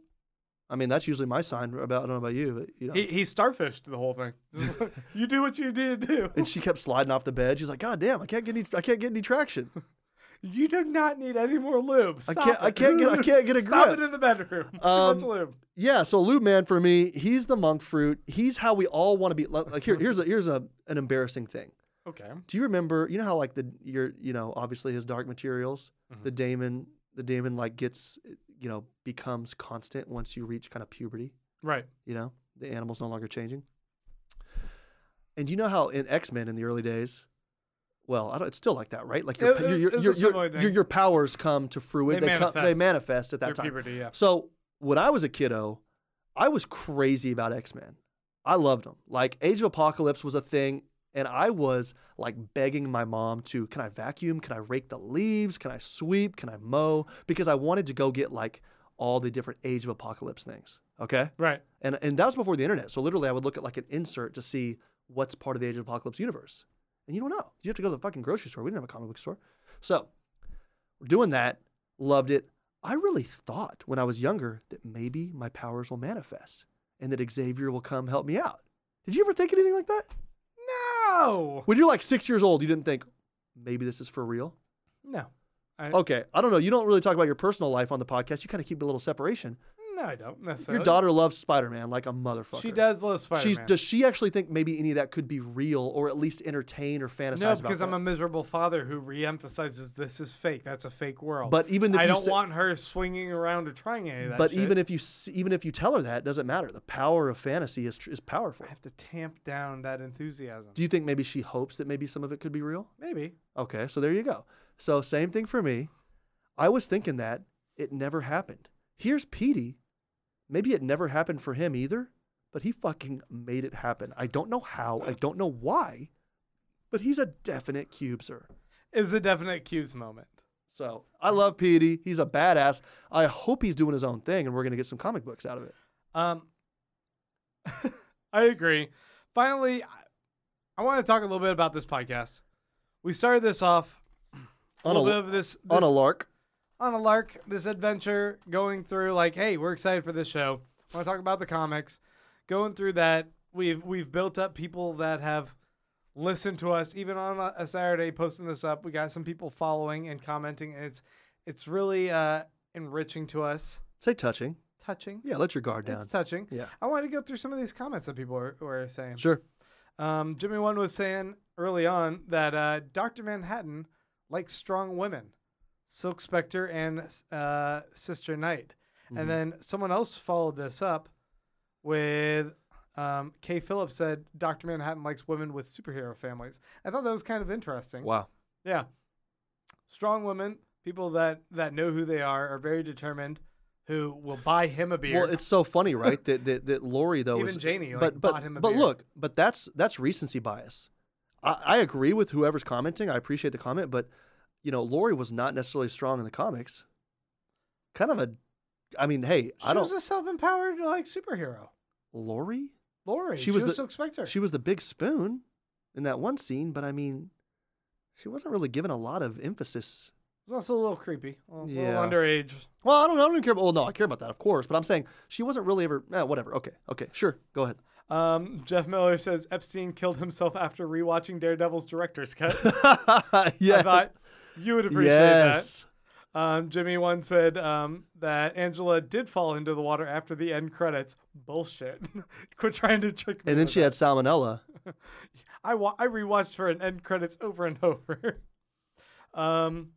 I mean, that's usually my sign about. I don't know about you, but you know. he, he starfished the whole thing. You do what you did do. and she kept sliding off the bed. She's like, "God damn, I can't get any. I can't get any traction. You do not need any more lube. I can't. I can't get. I can't get a Stop grip." it in the bedroom. Too Um, much lube. Yeah. So Lube Man for me, he's the monk fruit. He's how we all want to be. Like here, here's a here's a an embarrassing thing. Okay. Do you remember? You know how like the your you know obviously his dark materials, Mhm. the daemon, the daemon like gets you know becomes constant once you reach kind of puberty. Right. You know, the animal's no longer changing. And you know how in X Men in the early days, well, I don't, it's still like that, right? Like your It- it- your, your, your, your, powers come to fruition. They They, come, they manifest manifest at that time. puberty, yeah. So when I was a kiddo, I was crazy about X Men. I loved them. Like Age of Apocalypse was a thing, and I was like begging my mom to, can I vacuum? Can I rake the leaves? Can I sweep? Can I mow? Because I wanted to go get like all the different Age of Apocalypse things. Okay. Right. And and that was before the internet. So literally, I would look at like an insert to see what's part of the Age of Apocalypse universe. And you don't know. You have to go to the fucking grocery store. We didn't have a comic book store. So we're doing that. Loved it. I really thought when I was younger that maybe my powers will manifest and that Xavier will come help me out. Did you ever think anything like that? No. When you're like six years old, you didn't think maybe this is for real. No. I, Okay, I don't know. You don't really talk about your personal life on the podcast. You kind of keep a little separation. No, I don't necessarily. Your daughter loves Spider Man like a motherfucker. She does love Spider She's, Man. does she actually think maybe any of that could be real or at least entertain or fantasize No, because I'm that? a miserable father who reemphasizes this is fake. That's a fake world. But even if I you don't say- want her swinging around or trying any of that. but shit. even if you even if you tell her that, it doesn't matter. The power of fantasy is is powerful. I have to tamp down that enthusiasm. Do you think maybe she hopes that maybe some of it could be real? Maybe. Okay, so there you go. So same thing for me. I was thinking that it never happened. Here's Petey. Maybe it never happened for him either, but he fucking made it happen. I don't know how. I don't know why, but he's a definite cubeser. It was a definite cubes moment. So I love Petey. He's a badass. I hope he's doing his own thing, and we're gonna get some comic books out of it. Um, I agree. Finally, I, want to talk a little bit about this podcast. We started this off a On a, little bit of this, this on a lark. On a lark, this adventure, going through like, hey, we're excited for this show. Want to talk about the comics? Going through that, we've we've built up people that have listened to us even on a, a Saturday posting this up. We got some people following and commenting. And it's it's really uh, enriching to us, Say touching. touching. Yeah, let your guard down. It's touching. Yeah. I wanted to go through some of these comments that people were, were saying. Sure. Um, Jimmy One was saying early on that uh, Dr. Manhattan likes strong women, Silk Spectre and uh, Sister Night. Mhm. And then someone else followed this up with um, Kay Phillips said Dr. Manhattan likes women with superhero families. I thought that was kind of interesting. Wow. Yeah. Strong women, people that, that know who they are, are very determined, who will buy him a beer. Well, it's so funny, right? that that that Laurie though Even is, Janie, like, but but bought him a but beer. look, but that's that's recency bias. I, I agree with whoever's commenting. I appreciate the comment, but you know, Laurie was not necessarily strong in the comics. Kind of a, I mean, hey, she I don't. She was a self-empowered like superhero. Laurie, Laurie, She she, was was, the- Spectre. she was the big spoon in that one scene, but I mean, she wasn't really given a lot of emphasis. was also a little creepy, a little, Yeah. little underage. Well, I don't, I don't even care. About, well, no, I care about that, of course. But I'm saying she wasn't really ever. Eh, whatever. Okay. Okay. Sure. Go ahead. Um, Jeff Miller says Epstein killed himself after rewatching Daredevil's director's cut. yeah. I thought you would appreciate that. yes. Um, Jimmy one said um, that Angela did fall into the water after the end credits. Bullshit. Quit trying to trick me. And then she had salmonella. I wa- I rewatched her in end credits over and over. um,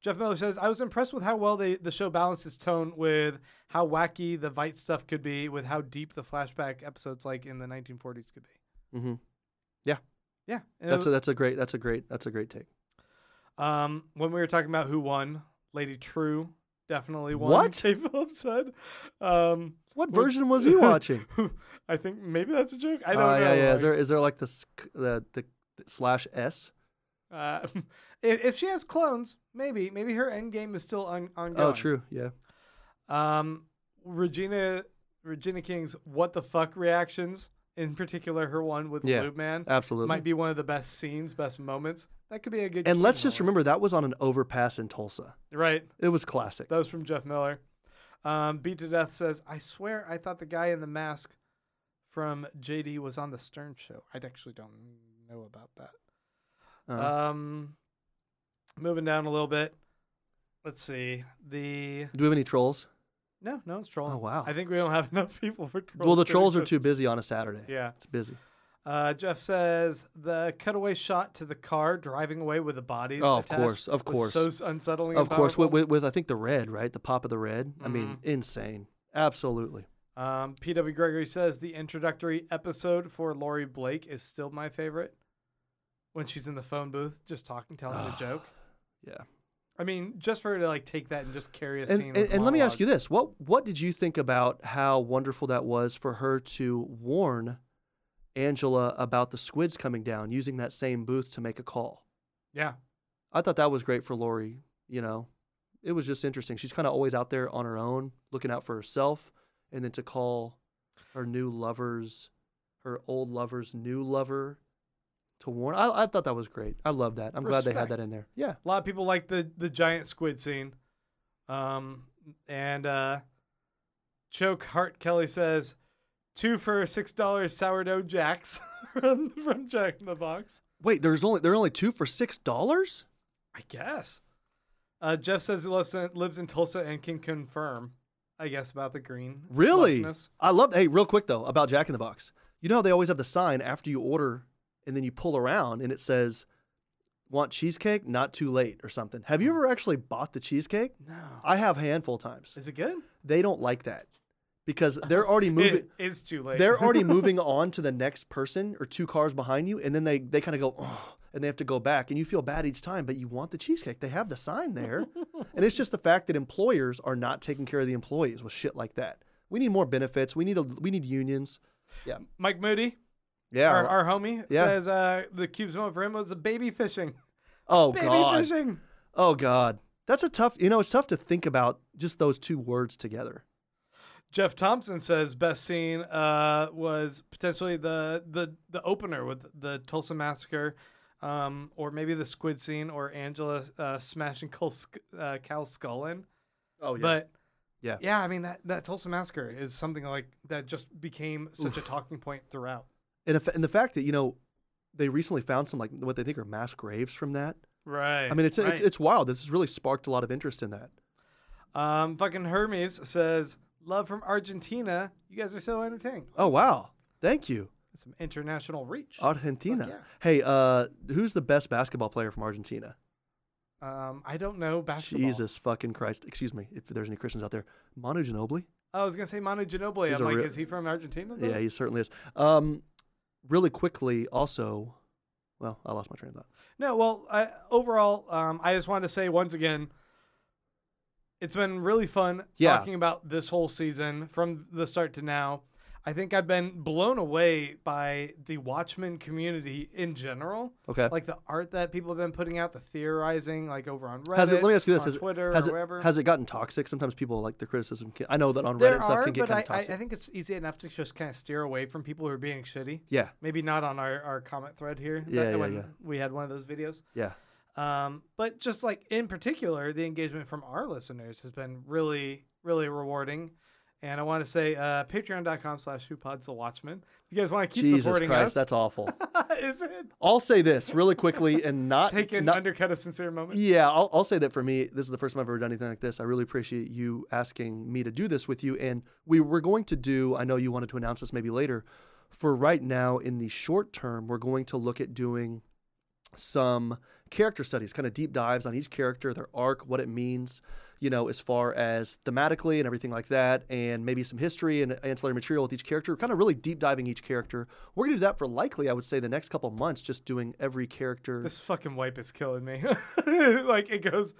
Jeff Miller says I was impressed with how well they the show balanced its tone with how wacky the Veidt stuff could be, with how deep the flashback episodes like in the 1940s could be. hmm Yeah, and it That's a, that's a great that's a great that's a great take. Um, when we were talking about who won, Lady Trieu definitely won. What? Kay Phillips said. Um, What version was he watching? I think maybe that's a joke. I don't Oh, know. yeah, yeah. like, Is there is there like the the, the slash s? uh, if, if she has clones, maybe maybe her end game is still on ongoing. Oh, true. Yeah. Um, Regina Regina King's what the fuck reactions, in particular her one with Yeah. Lube Man, Absolutely. might be one of the best scenes, best moments. That could be a good. and let's just moment. remember that was on an overpass in Tulsa. right. It was classic. That was from Jeff Miller. Um, Beat to Death says, I swear I thought the guy in the mask from JD was on the Stern show. I actually don't know about that. Uh, Um, moving down a little bit. Let's see. The do we have any trolls? No, no, it's trolling. Oh, wow. I think we don't have enough people for trolls. well, the trolls are too busy on a Saturday. Yeah. It's busy. Uh, Jeff says the cutaway shot to the car driving away with the bodies. Oh, of course, of course. So unsettling. Of course, with, with, with I think the red, right? The pop of the red. I mean, Mhm. insane. Absolutely. Um, P.W. Gregory says the introductory episode for Laurie Blake is still my favorite. When she's in the phone booth, just talking, telling a Ah, joke. Yeah. I mean, just for her to like take that and just carry a And, scene. and, and let me ask you this: what what did you think about how wonderful that was for her to warn Angela about the squids coming down, using that same booth to make a call? Yeah, I thought that was great for Laurie. You know, it was just interesting. She's kind of always out there on her own, looking out for herself, and then to call her new lovers, her old lover's new lover, to warn. I, I thought that was great. I love that. I'm glad they had that in there. Yeah. a lot of people like the the giant squid scene. Um, and uh, Choke Heart Kelly says two for six dollars sourdough jacks from from Jack in the Box. Wait, there's only there are only two for six dollars. I guess. Uh, Jeff says he lives in, lives in Tulsa and can confirm, I guess, about the green. Really? flushness. I love. Hey, real quick though about Jack in the Box. You know how they always have the sign after you order, and then you pull around and it says, "Want cheesecake? Not too late" or something. Have you hmm. ever actually bought the cheesecake? No. I have a handful of times. Is it good? They don't like that because they're already moving. It is too late. they're already moving on to the next person or two cars behind you, and then they they kind of go, oh, and they have to go back, and you feel bad each time, but you want the cheesecake. They have the sign there, and it's just the fact that employers are not taking care of the employees with shit like that. We need more benefits. We need a we need unions. Yeah. Mike Moody, Yeah. our, our homie, Yeah. says uh, the cube's moment for him was a baby fishing. oh baby God. fishing. Oh God. That's a tough. You know, it's tough to think about just those two words together. Jeff Thompson says best scene uh, was potentially the, the the opener with the Tulsa massacre, um, or maybe the squid scene, or Angela uh, smashing Cal's, uh, Cal's skull in. Oh yeah, But Yeah. yeah, I mean that that Tulsa massacre is something like that just became such a talking point throughout. And, if, and the fact that you know they recently found some like what they think are mass graves from that. Right. I mean, it's right. it's it's wild. This has really sparked a lot of interest in that. Um, fucking Hermes says, "Love from Argentina. You guys are so entertaining." Oh wow, thank you, Some international reach. Argentina. yeah. Hey, uh, who's the best basketball player from Argentina? Um, I don't know basketball. Jesus fucking Christ! Excuse me, if there's any Christians out there, Manu Ginobili. I was gonna say Manu Ginobili. He's I'm like, real- is he from Argentina? though? Yeah, he certainly is. Um, really quickly, also, well, I lost my train of thought. No, well, I, overall, um, I just wanted to say once again, it's been really fun Yeah. talking about this whole season from the start to now. I think I've been blown away by the Watchmen community in general. Okay. Like the art that people have been putting out, the theorizing, like over on Reddit, Has it? Let me ask you this: Has, Twitter has or it has it gotten toxic? Sometimes people like the criticism. Can, I know that on Reddit there and stuff can get kind I, of I, toxic. I think it's easy enough to just kind of steer away from people who are being shitty. yeah, Maybe not on our, our comment thread here. Yeah, yeah, when yeah. We had one of those videos. yeah. Um, but just like in particular, the engagement from our listeners has been really, really rewarding. And I want to say uh, patreon.com slash who pods the watchman. If you guys want to keep Jesus supporting Christ, us, that's awful. is it? I'll say this really quickly and not Take an not, undercut a sincere moment. Yeah, I'll, I'll say that for me, this is the first time I've ever done anything like this. I really appreciate you asking me to do this with you. And we were going to do, I know you wanted to announce this maybe later. For right now, in the short term, we're going to look at doing some character studies, kind of deep dives on each character, their arc, what it means, you know, as far as thematically and everything like that, and maybe some history and ancillary material with each character, kind of really deep diving each character. We're to do that for likely, I would say, the next couple months, just doing every character. This fucking wipe is killing me. like it goes,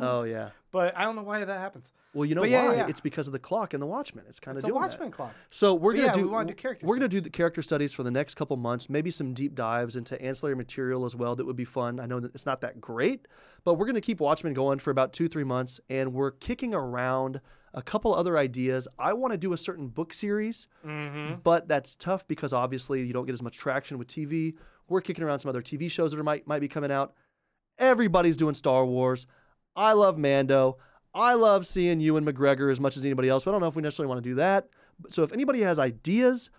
Oh, yeah. But I don't know why that happens. Well, you know yeah, why? yeah, yeah. It's because of the clock and the Watchmen. It's kind of a doing that. Watchmen clock. So we're But gonna do we do character we're gonna do the character studies for the next couple months. Maybe some deep dives into ancillary material as well. That would be fun. I know that it's not that great, but we're gonna keep Watchmen going for about two three months, and we're kicking around a couple other ideas. I want to do a certain book series, Mm-hmm. but that's tough because obviously you don't get as much traction with TV. We're kicking around some other TV shows that are, might might be coming out. Everybody's doing Star Wars. I love Mando. I love seeing Ewan McGregor as much as anybody else, but I don't know if we necessarily want to do that. So if anybody has ideas,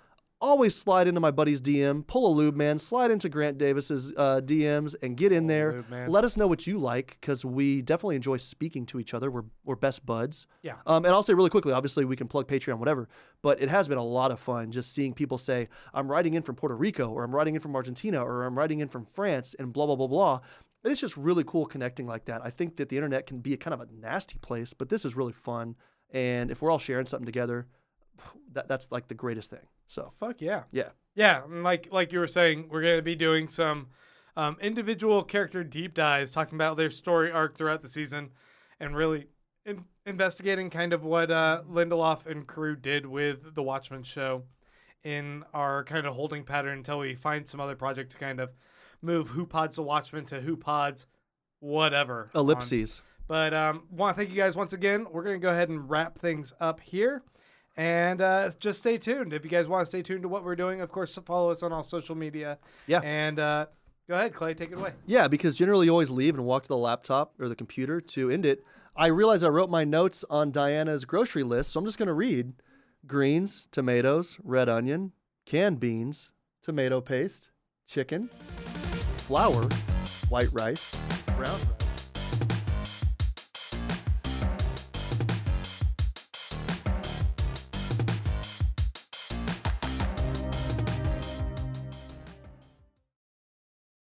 always slide into my buddy's DM, pull a lube man, slide into Grant Davis's uh, DMs, and get in there. lube. Let us know what you like because we definitely enjoy speaking to each other. We're we're best buds. Yeah. Um, and I'll say really quickly, obviously we can plug Patreon, whatever, but it has been a lot of fun just seeing people say, I'm writing in from Puerto Rico, or I'm writing in from Argentina, or I'm writing in from France, and blah, blah, blah, blah. And it's just really cool connecting like that. I think that the internet can be a kind of a nasty place, but this is really fun. And if we're all sharing something together, that, that's like the greatest thing. So, Fuck yeah. yeah. Yeah, and like like you were saying, we're gonna be doing some um, individual character deep dives, talking about their story arc throughout the season, and really in- investigating kind of what uh, Lindelof and crew did with the Watchmen show in our kind of holding pattern until we find some other project to kind of move Who Pods the Watchmen to Who Pods whatever on- Ellipses. but um, want to thank you guys once again. We're going to go ahead and wrap things up here. And uh, just stay tuned. If you guys want to stay tuned to what we're doing, of course, follow us on all social media. Yeah. And uh, go ahead, Clay, take it away. Yeah, because generally you always leave and walk to the laptop or the computer to end it. I realized I wrote my notes on Diana's grocery list, so I'm just going to read greens, tomatoes, red onion, canned beans, tomato paste, chicken, flour, white rice, brown rice.